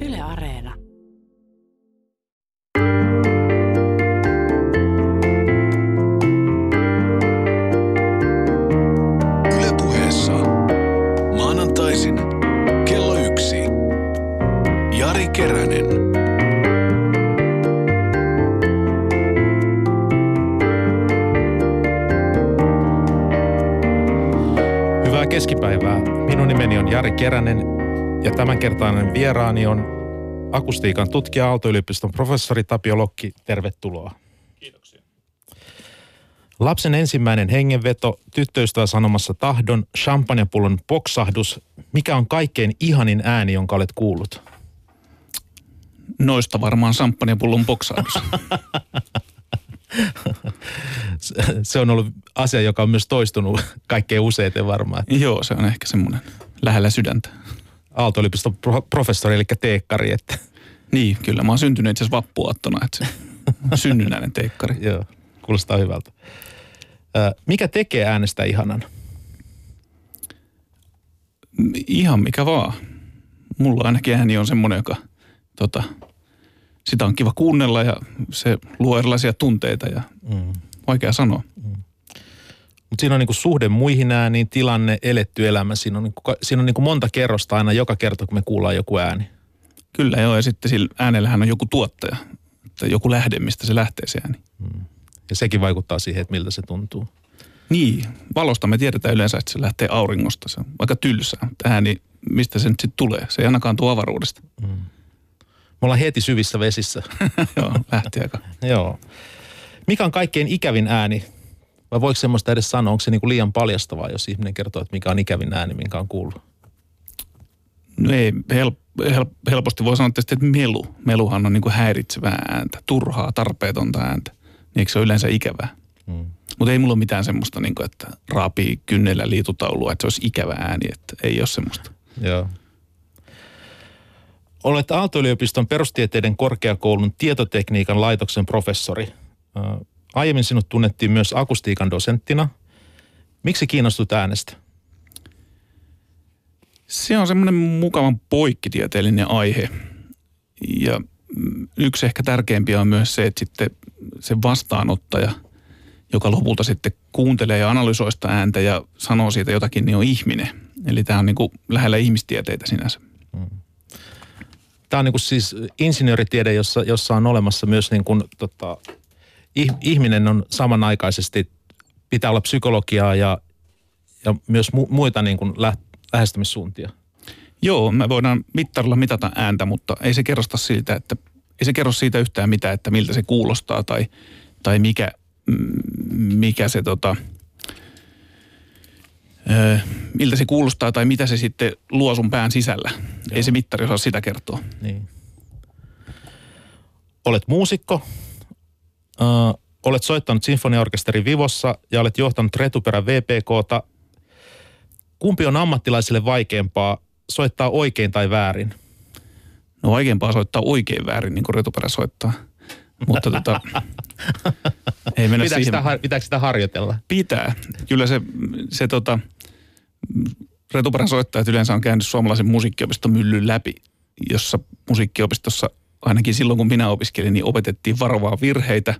Yle Areena. Ylepuheessa maanantaisin kello yksi. Jari Keränen. Hyvää keskipäivää. Minun nimeni on Jari Keränen ja tämänkertainen vieraani on akustiikan tutkija Aalto-yliopiston professori Tapio Lokki. Tervetuloa. Kiitoksia. Lapsen ensimmäinen hengenveto, tyttöystävä sanomassa tahdon, champagnepullon poksahdus. Mikä on kaikkein ihanin ääni, jonka olet kuullut? Noista varmaan samppanjapullon boksahdus. Se- Se on ollut asia, joka on myös toistunut kaikkein useiten varmaan. Joo, se on ehkä semmoinen lähellä sydäntä. Aalto-yliopiston pro- professori, eli teekkari, että Niin, kyllä. Mä oon syntynyt itse asiassa vappuaattona, että synnynnäinen teikkari. joo, kuulostaa hyvältä. Mikä tekee äänestä ihanan? Ihan mikä vaan. Mulla ainakin ääni on semmoinen, joka tota, sitä on kiva kuunnella ja se luo erilaisia tunteita ja Mm. vaikea sanoa. Mutta siinä on niinku suhde muihin ääniin, tilanne, eletty elämä. Siinä on, niinku, siinä on niinku monta kerrosta aina joka kerta, kun me kuullaan joku ääni. Kyllä joo, ja sitten sillä äänellähän on joku tuottaja, että joku lähde, mistä se lähtee se ääni. Ja sekin vaikuttaa siihen, että miltä se tuntuu. Niin, valosta me tiedetään yleensä, että se lähtee auringosta. Se on aika tylsää, mutta ääni, mistä se nyt sitten tulee? Se ei ainakaan tuo avaruudesta. Me ollaan heti syvissä vesissä. Joo, lähti aika. Joo. Mikä on kaikkein ikävin ääni? Vai voiko semmoista edes sanoa? Onko se niinku liian paljastavaa, jos ihminen kertoo, että mikä on ikävin ääni, minkä on kuullut? No ei, hel, hel, helposti voi sanoa tietysti, että melu. Meluhan on niin kuin häiritsevää ääntä, turhaa, tarpeetonta ääntä. Niin eikö se ole yleensä ikävää? Mm. Mutta ei mulla ole mitään semmoista, niin kuin, että raapii kynnellä liitutaulua, että se olisi ikävä ääni, että ei ole semmoista. Joo. Olet Aalto-yliopiston perustieteiden korkeakoulun tietotekniikan laitoksen professori. Aiemmin sinut tunnettiin myös akustiikan dosenttina. Miksi kiinnostut äänestä? Se on semmoinen mukavan poikkitieteellinen aihe. Ja mm, yksi ehkä tärkeimpiä on myös se, että sitten se vastaanottaja, joka lopulta sitten kuuntelee ja analysoi sitä ääntä ja sanoo siitä jotakin, niin on ihminen. Eli tämä on niin kuin lähellä ihmistieteitä sinänsä. Tämä on niin kuin siis insinööritiede, jossa, jossa on olemassa myös niin kuin, tota, ihminen on samanaikaisesti, pitää olla psykologiaa ja, ja myös mu- muita niin kuin lä- lähestymissuuntia. Joo, me voidaan mittarilla mitata ääntä, mutta ei se kerrosta siitä, että ei se kerro siitä yhtään mitään, että miltä se kuulostaa tai, tai mikä, mm, mikä se tota, ö, miltä se kuulostaa tai mitä se sitten luo sun pään sisällä. Joo. Ei se mittari osaa sitä kertoa. Niin. Olet muusikko, ö, olet soittanut sinfoniaorkesterin Vivossa ja olet johtanut Retuperän VPKta. Kumpi on ammattilaisille vaikeampaa, soittaa oikein tai väärin? No vaikeampaa soittaa oikein väärin, niin kuin retuperä soittaa. Mutta tota, ei mennä Pitääkö siihen. sitä, pitääkö sitä harjoitella? Pitää. Kyllä se, se tota, retuperän soittajat yleensä on käynyt suomalaisen musiikkiopiston myllyn läpi, jossa musiikkiopistossa ainakin silloin kun minä opiskelin, niin opetettiin varovaa virheitä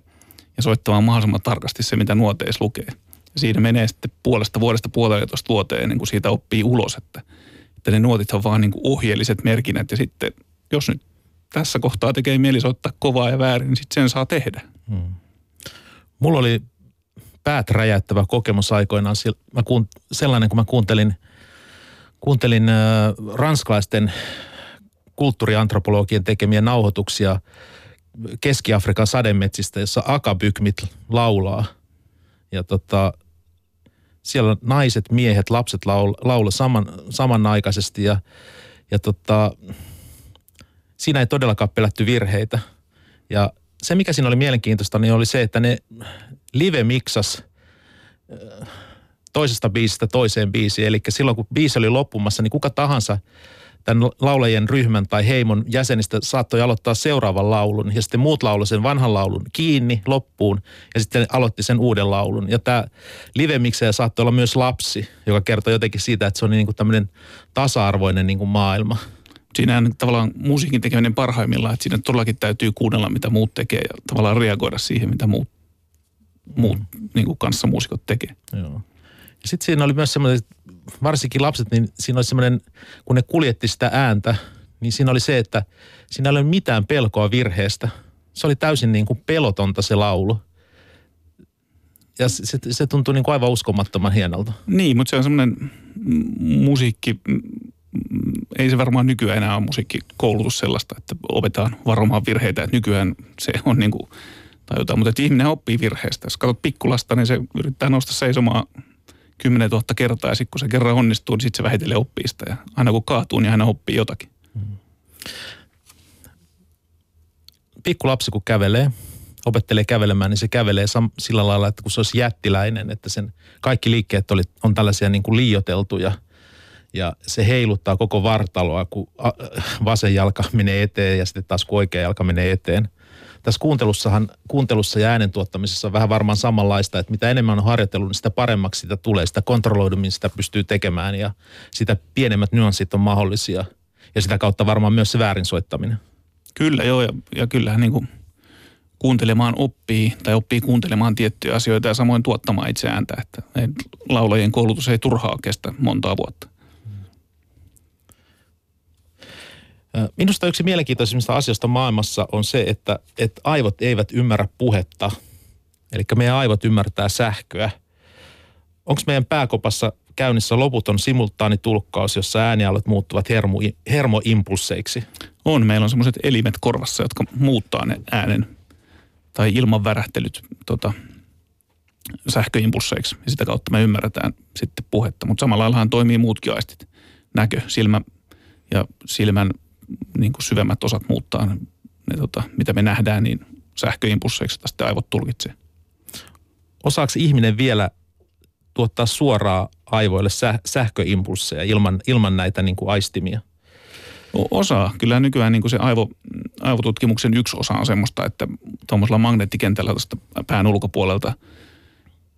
ja soittamaan mahdollisimman tarkasti se, mitä nuoteissa lukee. Ja siinä menee sitten puolesta vuodesta puolitoista vuoteen ennen kuin siitä oppii ulos, että, että ne nuotit on vaan niin kuin ohjeelliset merkinnät ja sitten jos nyt tässä kohtaa tekee mieli soittaa kovaa ja väärin, niin sitten sen saa tehdä. Mulla oli päät räjäyttävä kokemus aikoinaan. Mä kuun, sellainen, kun mä kuuntelin, kuuntelin äh, ranskalaisten kulttuuriantropologien tekemiä nauhoituksia Keski-Afrikan sademetsistä, jossa akabykmit laulaa. Ja tota, siellä naiset, miehet, lapset laul, laula saman, samanaikaisesti ja, ja tota, siinä ei todellakaan pelätty virheitä. Ja se, mikä siinä oli mielenkiintoista, niin oli se, että ne live miksas äh, toisesta biisistä toiseen biisiin. Eli silloin, kun biisi oli loppumassa, niin kuka tahansa tämän laulajien ryhmän tai heimon jäsenistä saattoi aloittaa seuraavan laulun. Ja sitten muut laulu sen vanhan laulun kiinni loppuun ja sitten aloitti sen uuden laulun. Ja tämä live saattoi olla myös lapsi, joka kertoo jotenkin siitä, että se on niin kuin tämmöinen tasa-arvoinen niin kuin maailma. Siinä on tavallaan musiikin tekeminen parhaimmillaan, että siinä todellakin täytyy kuunnella, mitä muut tekee ja tavallaan reagoida siihen, mitä muut, muut mm. niin kuin kanssa muusikot tekee. Joo. Sitten siinä oli myös semmoinen, varsinkin lapset, niin siinä oli semmoinen, kun ne kuljetti sitä ääntä, niin siinä oli se, että siinä ei ole mitään pelkoa virheestä. Se oli täysin niin kuin pelotonta se laulu. Ja se, se, se tuntui niin kuin aivan uskomattoman hienolta. Niin, mutta se on semmoinen musiikki, ei se varmaan nykyään enää ole musiikkikoulutus sellaista, että opetaan varomaan virheitä. Että nykyään se on niin kuin, tai jotain, mutta että ihminen oppii virheestä. Jos katsot pikkulasta, niin se yrittää nousta seisomaan 10 000 kertaa ja sitten kun se kerran onnistuu, niin sitten se vähitellen oppii sitä. Ja aina kun kaatuu, niin aina oppii jotakin. Pikkulapsi kun kävelee, opettelee kävelemään, niin se kävelee sam- sillä lailla, että kun se olisi jättiläinen, että sen kaikki liikkeet oli, on tällaisia niin kuin liioteltuja ja se heiluttaa koko vartaloa, kun vasen jalka menee eteen ja sitten taas kun oikea jalka menee eteen. Tässä kuuntelussahan, kuuntelussa ja äänen tuottamisessa on vähän varmaan samanlaista, että mitä enemmän on harjoitellut, niin sitä paremmaksi sitä tulee, sitä kontrolloidummin sitä pystyy tekemään ja sitä pienemmät nyanssit on mahdollisia. Ja sitä kautta varmaan myös se väärin soittaminen. Kyllä joo ja, ja kyllähän niin kuin – kuuntelemaan oppii tai oppii kuuntelemaan tiettyjä asioita ja samoin tuottamaan itse ääntä. Että laulajien koulutus ei turhaa kestä montaa vuotta. Minusta yksi mielenkiintoisimmista asioista maailmassa on se, että, että aivot eivät ymmärrä puhetta. Eli meidän aivot ymmärtää sähköä. Onko meidän pääkopassa käynnissä loputon simultaanitulkkaus, jossa äänialat muuttuvat hermo, hermoimpulseiksi? On. Meillä on semmoiset elimet korvassa, jotka muuttaa ne äänen tai ilman värähtelyt tota, sähköimpulseiksi. Ja sitä kautta me ymmärretään sitten puhetta. Mutta samalla laillahan toimii muutkin aistit. Näkö, silmä ja silmän niin kuin syvemmät osat muuttaa ne, tota, mitä me nähdään, niin sähköimpulseiksi, sitten aivot tulkitsee. Osaako ihminen vielä tuottaa suoraa aivoille säh- sähköimpulseja ilman, ilman näitä niin kuin aistimia? Osaa. Kyllä nykyään niin kuin se aivo, aivotutkimuksen yksi osa on semmoista, että tuommoisella magneettikentällä tuosta pään ulkopuolelta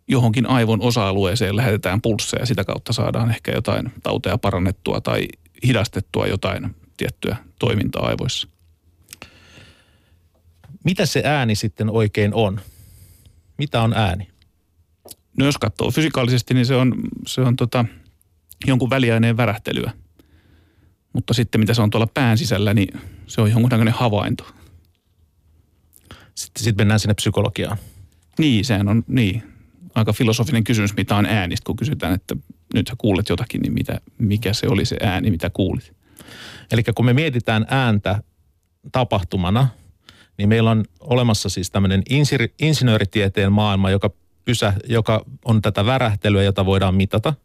johonkin aivon osa-alueeseen lähetetään pulsseja ja sitä kautta saadaan ehkä jotain tauteja parannettua tai hidastettua jotain tiettyä toimintaa aivoissa. Mitä se ääni sitten oikein on? Mitä on ääni? No jos katsoo fysikaalisesti, niin se on, se on tota, jonkun väliaineen värähtelyä – mutta sitten mitä se on tuolla pään sisällä, niin se on jonkunnäköinen havainto. Sitten, sitten mennään sinne psykologiaan. Niin, sehän on niin. Aika filosofinen kysymys, mitä on äänistä, kun kysytään, että nyt sä kuulet jotakin, niin mitä, mikä se oli se ääni, mitä kuulit? Eli kun me mietitään ääntä tapahtumana, niin meillä on olemassa siis tämmöinen insinööritieteen maailma, joka, pysä, joka on tätä värähtelyä, jota voidaan mitata –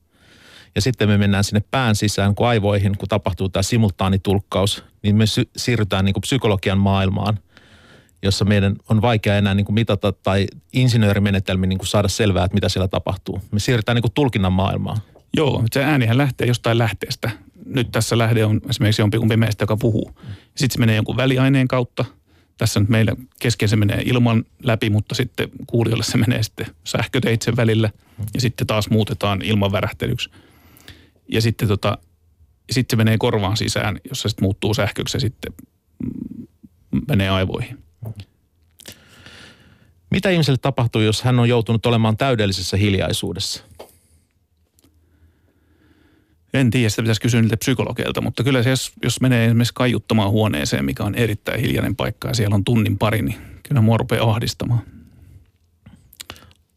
ja sitten me mennään sinne pään sisään, kun aivoihin, kun tapahtuu tämä simultaanitulkkaus, niin me sy- siirrytään niin kuin psykologian maailmaan, jossa meidän on vaikea enää niin kuin mitata tai insinöörimenetelmin niin kuin saada selvää, että mitä siellä tapahtuu. Me siirrytään niin kuin tulkinnan maailmaan. Joo, se äänihän lähtee jostain lähteestä. Nyt tässä lähde on esimerkiksi jompikumpi meistä, joka puhuu. Sitten se menee jonkun väliaineen kautta. Tässä nyt meillä kesken se menee ilman läpi, mutta sitten kuulijoille se menee sitten sähköteitsen välillä. Ja sitten taas muutetaan ilman värähtelyksi ja sitten tota, sit se menee korvaan sisään, jossa sitten muuttuu sähköksi ja sitten menee aivoihin. Mitä ihmiselle tapahtuu, jos hän on joutunut olemaan täydellisessä hiljaisuudessa? En tiedä, sitä pitäisi kysyä niiltä psykologeilta, mutta kyllä se, jos, jos menee esimerkiksi kaiuttamaan huoneeseen, mikä on erittäin hiljainen paikka ja siellä on tunnin pari, niin kyllä mua rupeaa ahdistamaan.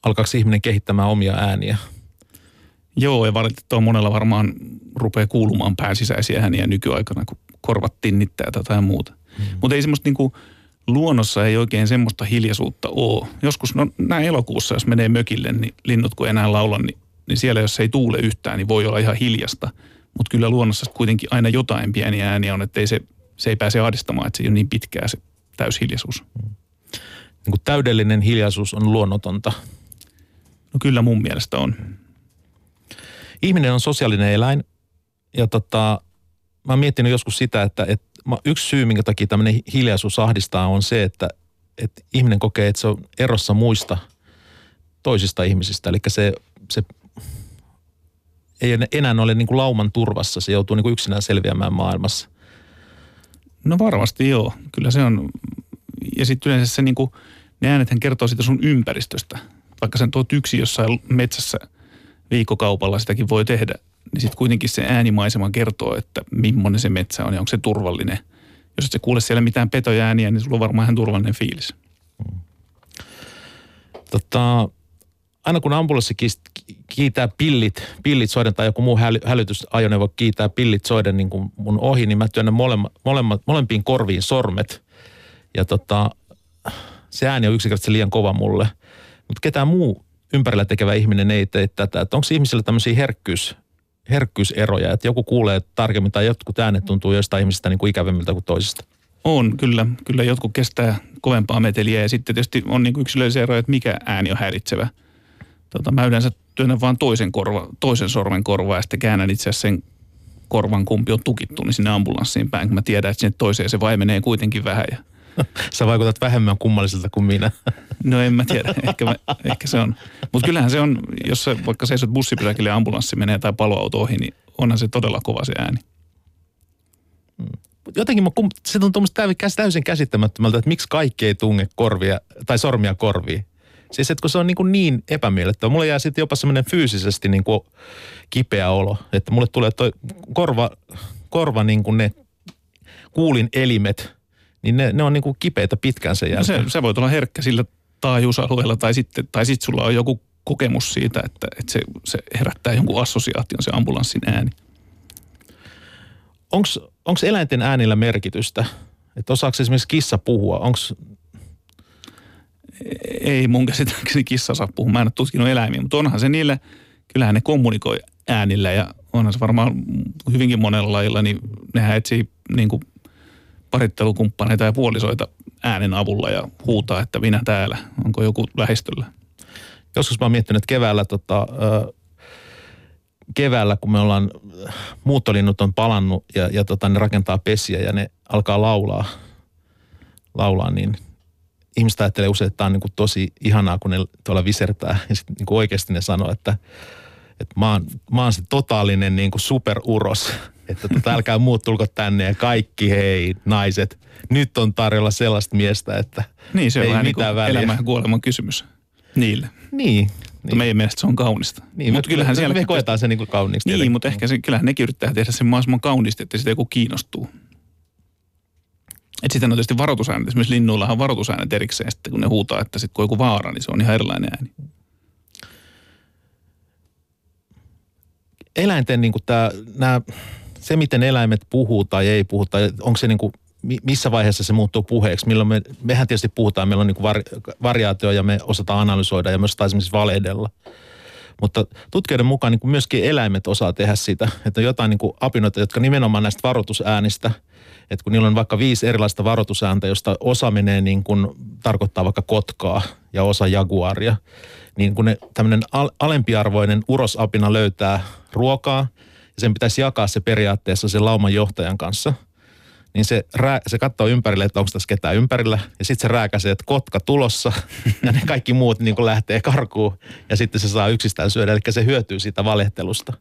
Alkaako ihminen kehittämään omia ääniä? Joo, ja valitettavasti monella varmaan rupeaa kuulumaan pääsisäisiä ääniä nykyaikana, kun korvat tinnittää tai muuta. Mm. Mutta ei semmoista niinku, luonnossa ei oikein semmoista hiljaisuutta ole. Joskus, no näin elokuussa, jos menee mökille, niin linnut kun enää laula, niin, niin siellä jos ei tuule yhtään, niin voi olla ihan hiljasta. Mutta kyllä luonnossa kuitenkin aina jotain pieniä ääniä on, että ei se, se ei pääse ahdistamaan, että se ei ole niin pitkää se täyshiljaisuus. Mm. Niin kuin täydellinen hiljaisuus on luonnotonta. No kyllä mun mielestä on ihminen on sosiaalinen eläin ja tota, mä oon miettinyt joskus sitä, että, että yksi syy, minkä takia tämmöinen hiljaisuus ahdistaa on se, että, että ihminen kokee, että se on erossa muista toisista ihmisistä. Eli se, se ei enää ole niin kuin lauman turvassa, se joutuu niin kuin yksinään selviämään maailmassa. No varmasti joo. Kyllä se on. Ja sitten yleensä se niinku, ne äänethän kertoo siitä sun ympäristöstä. Vaikka sen tuot yksi jossain metsässä viikkokaupalla sitäkin voi tehdä, niin sitten kuitenkin se äänimaisema kertoo, että millainen se metsä on ja onko se turvallinen. Jos et sä kuule siellä mitään petoja niin sulla on varmaan ihan turvallinen fiilis. Tota, aina kun ambulanssi kiitää pillit, pillit soiden tai joku muu häly, hälytysajoneuvo kiitää pillit soiden niin kuin mun ohi, niin mä työnnän molemma, molemma, molempiin korviin sormet. Ja tota, se ääni on yksinkertaisesti liian kova mulle. Mutta ketään muu ympärillä tekevä ihminen ei tee tätä. Että onko ihmisillä tämmöisiä herkkyys, herkkyyseroja, että joku kuulee tarkemmin tai jotkut äänet tuntuu joistain ihmisistä niin kuin ikävemmiltä kuin toisista? On, kyllä. Kyllä jotkut kestää kovempaa meteliä ja sitten tietysti on niin yksilöllisiä eroja, että mikä ääni on häiritsevä. Tota, mä yleensä työnnän vaan toisen, korva, toisen sormen korvaa ja sitten käännän itse asiassa sen korvan, kumpi on tukittu, niin sinne ambulanssiin päin, kun mä tiedän, että sinne toiseen se vaimenee kuitenkin vähän. Ja... Sä vaikutat vähemmän kummalliselta kuin minä. No en mä tiedä, ehkä, mä, ehkä se on. Mutta kyllähän se on, jos sä vaikka seisot bussipysäkille ja ambulanssi menee tai paloauto ohi, niin onhan se todella kova se ääni. Hmm jotenkin se tuntuu täysin käsittämättömältä, että miksi kaikki ei tunge korvia tai sormia korviin. Siis että kun se on niin, kuin niin epämiellyttävä. Mulle jää sitten jopa semmoinen fyysisesti niin kuin kipeä olo, että mulle tulee toi korva, korva niin kuin ne kuulin elimet, niin ne, ne on niin kuin kipeitä pitkään sen jälkeen. No se, se voi olla herkkä sillä taajuusalueella tai sitten, tai sitten sulla on joku kokemus siitä, että, että se, se herättää jonkun assosiaation se ambulanssin ääni. Onko eläinten äänillä merkitystä? Että osaako esimerkiksi kissa puhua? Onko ei mun käsittääkseni kissa saa puhua. Mä en ole tutkinut eläimiä, mutta onhan se niille, kyllähän ne kommunikoi äänillä ja onhan se varmaan hyvinkin monella lajilla, niin nehän etsii niin kuin parittelukumppaneita ja puolisoita äänen avulla ja huutaa, että minä täällä, onko joku lähistöllä. Joskus mä oon miettinyt, että keväällä, tota, keväällä kun me ollaan, muuttolinnut on palannut ja, ja tota, ne rakentaa pesiä ja ne alkaa laulaa, laulaa niin – ihmiset ajattelee usein, että tämä on niin kuin tosi ihanaa, kun ne tuolla visertää. Ja sitten niin oikeasti ne sanoo, että, että mä, oon, mä oon se totaalinen niin kuin superuros. Että tota, älkää muut tulko tänne ja kaikki hei naiset. Nyt on tarjolla sellaista miestä, että niin, se on ei vähän mitään niin väliä. elämän ja kuoleman kysymys niille. Niin. Mutta niin. meidän mielestä se on kaunista. Niin, mutta kyllähän siellä... Me koetaan se niin kuin kauniiksi. Niin, tietenkin. mutta ehkä se, kyllähän nekin yrittää tehdä sen mahdollisimman kauniisti, että sitä joku kiinnostuu. Et sitten on tietysti varoitusäänet. Esimerkiksi linnuillahan on varoitusäänet erikseen, sitten kun ne huutaa, että sitten kun on joku vaara, niin se on ihan erilainen ääni. Eläinten niin kuin tämä, nämä, se, miten eläimet puhuu tai ei puhu, tai onko se niin kuin, missä vaiheessa se muuttuu puheeksi. Milloin me, mehän tietysti puhutaan, meillä on niin var, variaatio ja me osataan analysoida ja myös esimerkiksi valehdella. Mutta tutkijoiden mukaan niin myöskin eläimet osaa tehdä sitä, että jotain niin apinoita, jotka nimenomaan näistä varoitusäänistä – että kun niillä on vaikka viisi erilaista varoitusääntä, josta osa menee niin kuin, tarkoittaa vaikka kotkaa ja osa jaguaria, niin kun ne tämmöinen alempiarvoinen urosapina löytää ruokaa ja sen pitäisi jakaa se periaatteessa sen lauman johtajan kanssa – niin se, rää, se katsoo ympärille, että onko tässä ketään ympärillä. Ja sitten se rääkäsee, että kotka tulossa ja ne kaikki muut niin kuin lähtee karkuun. Ja sitten se saa yksistään syödä, eli se hyötyy siitä valehtelusta.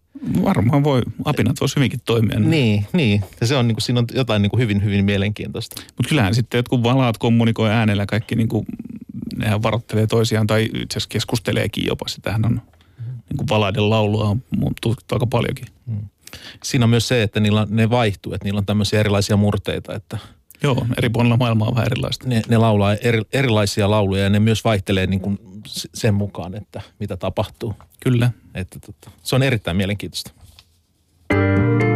Varmaan voi, apinat voisi hyvinkin toimia. Niin, niin. Ja se on, niin kuin, siinä on jotain niin kuin hyvin, hyvin mielenkiintoista. Mutta kyllähän sitten jotkut valaat kommunikoi äänellä kaikki, niin kuin, nehän varoittelee toisiaan tai itse asiassa keskusteleekin jopa. Sitähän on niin kuin valaiden laulua on tutkittu aika paljonkin. Hmm siinä on myös se, että niillä, ne vaihtuu, että niillä on tämmöisiä erilaisia murteita, että Joo, eri puolilla maailmaa on vähän erilaista. Ne, ne laulaa eri, erilaisia lauluja ja ne myös vaihtelee niin kuin sen mukaan, että mitä tapahtuu. Kyllä. Että, tota, se on erittäin mielenkiintoista. Ylepuheessa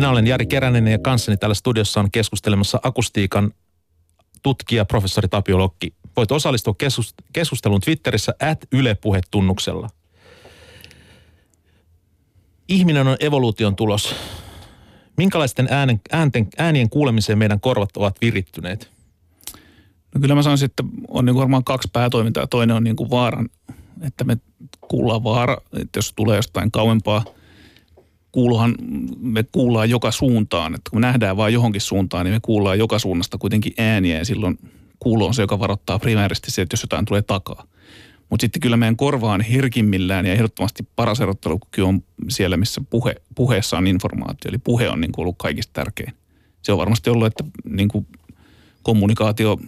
Minä olen Jari Keränen ja kanssani täällä studiossa on keskustelemassa akustiikan tutkija professori Tapio Lokki. Voit osallistua keskusteluun Twitterissä at ylepuhetunnuksella. Ihminen on evoluution tulos. Minkälaisten äänen, äänten, äänien kuulemiseen meidän korvat ovat virittyneet? No kyllä mä sanoisin, että on niin varmaan kaksi päätoimintaa. Toinen on niin kuin vaaran, että me kuullaan vaara, että jos tulee jostain kauempaa – kuuluhan, me kuullaan joka suuntaan. Että kun me nähdään vain johonkin suuntaan, niin me kuullaan joka suunnasta kuitenkin ääniä ja silloin kuulo on se, joka varoittaa primäärisesti se, että jos jotain tulee takaa. Mutta sitten kyllä meidän korva on herkimmillään ja ehdottomasti paras erottelukyky on siellä, missä puhe, puheessa on informaatio. Eli puhe on niin kuin ollut kaikista tärkein. Se on varmasti ollut, että niin kuin kommunikaatio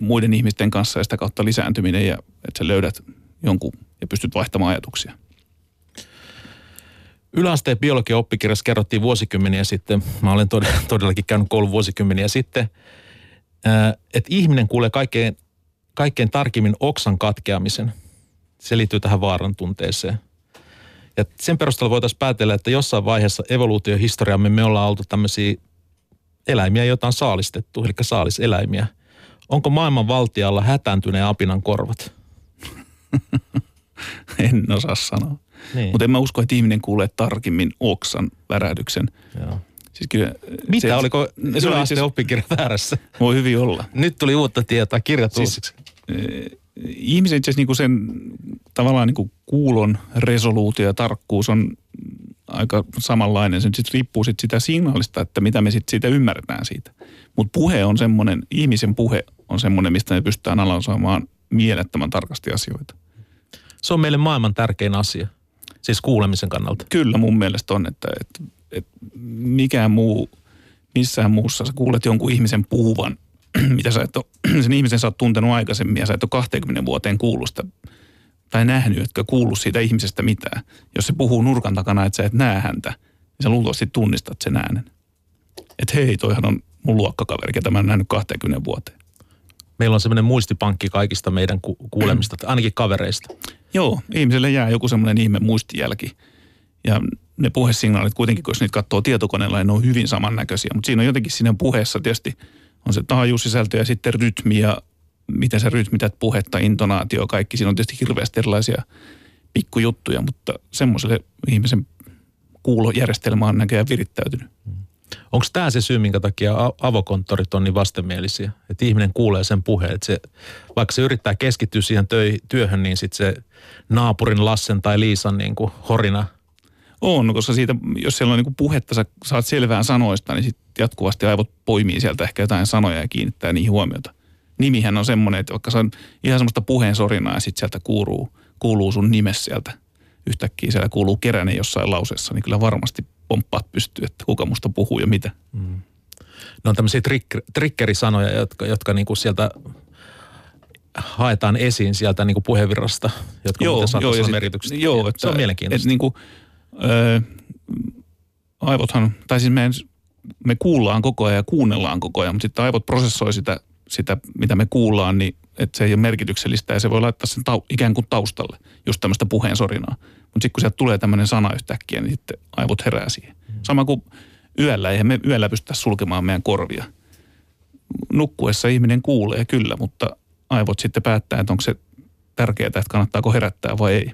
muiden ihmisten kanssa ja sitä kautta lisääntyminen ja että sä löydät jonkun ja pystyt vaihtamaan ajatuksia. Yläasteen biologian oppikirjassa kerrottiin vuosikymmeniä sitten, mä olen todellakin käynyt koulun vuosikymmeniä sitten, että ihminen kuulee kaikkein, kaikkein tarkimmin oksan katkeamisen. Se liittyy tähän vaaran tunteeseen. Ja sen perusteella voitaisiin päätellä, että jossain vaiheessa evoluutiohistoriamme me ollaan oltu tämmöisiä eläimiä, joita on saalistettu, eli saaliseläimiä. Onko maailman valtialla hätääntyneen apinan korvat? en osaa sanoa. Niin. Mutta en mä usko, että ihminen kuulee tarkemmin oksan värähdyksen. Joo. Siis kyllä, Mitä, se, oliko se oli siis, oppikirja väärässä? Voi hyvin olla. Nyt tuli uutta tietoa, kirjat siis, eh, Ihmisen itse asiassa niinku sen tavallaan niinku kuulon resoluutio ja tarkkuus on aika samanlainen. Se sitten riippuu sit sitä signaalista, että mitä me sitten siitä ymmärretään siitä. Mutta puhe on semmoinen, ihmisen puhe on semmoinen, mistä me pystytään analysoimaan mielettömän tarkasti asioita. Se on meille maailman tärkein asia, siis kuulemisen kannalta. Kyllä mun mielestä on, että, että, että mikään muu, missään muussa sä kuulet jonkun ihmisen puhuvan, mitä sä et ole, sen ihmisen sä oot tuntenut aikaisemmin ja sä et ole 20 vuoteen kuullut sitä tai nähnyt, jotka kuullut siitä ihmisestä mitään. Jos se puhuu nurkan takana, että sä et näe häntä, niin sä luultavasti tunnistat sen äänen. Että hei, toihan on mun luokkakaveri, ketä mä en nähnyt 20 vuoteen. Meillä on semmoinen muistipankki kaikista meidän ku- kuulemista, ainakin kavereista. Joo, ihmiselle jää joku semmoinen ihme muistijälki. Ja ne puhesignaalit kuitenkin, kun niitä katsoo tietokoneella, niin ne on hyvin samannäköisiä. Mutta siinä on jotenkin siinä puheessa tietysti on se taajuussisältö ja sitten rytmi ja miten sä rytmität puhetta, intonaatio, kaikki. Siinä on tietysti hirveästi erilaisia pikkujuttuja, mutta semmoiselle ihmisen kuulojärjestelmä on näköjään virittäytynyt. Onko tämä se syy, minkä takia avokonttorit on niin vastenmielisiä? Että ihminen kuulee sen puheen, että se, vaikka se yrittää keskittyä siihen töi, työhön, niin sitten se naapurin Lassen tai Liisan niin kuin horina. On, koska siitä, jos siellä on niin puhetta, sä saat selvään sanoista, niin sitten jatkuvasti aivot poimii sieltä ehkä jotain sanoja ja kiinnittää niihin huomiota. Nimihän on semmoinen, että vaikka se on ihan semmoista puheen sorinaa ja sitten sieltä kuuluu, kuuluu sun nimes sieltä. Yhtäkkiä siellä kuuluu keränen jossain lauseessa, niin kyllä varmasti pomppaat pystyy, että kuka musta puhuu ja mitä. Mm. Ne on tämmöisiä trick, triggerisanoja, jotka, jotka niinku sieltä haetaan esiin sieltä niinku puheenvirrasta, jotka joo, joo, ja merkitykset. Joo, että, se on mielenkiintoista. Että niinku, ö, aivothan, tai siis me, me kuullaan koko ajan ja kuunnellaan koko ajan, mutta sitten aivot prosessoi sitä sitä, mitä me kuullaan, niin että se ei ole merkityksellistä ja se voi laittaa sen tau, ikään kuin taustalle, just tämmöistä puheen sorinaa. Mutta sitten kun sieltä tulee tämmöinen sana yhtäkkiä, niin sitten aivot herää siihen. Sama kuin yöllä, eihän me yöllä pystytä sulkemaan meidän korvia. Nukkuessa ihminen kuulee kyllä, mutta aivot sitten päättää, että onko se tärkeää, että kannattaako herättää vai ei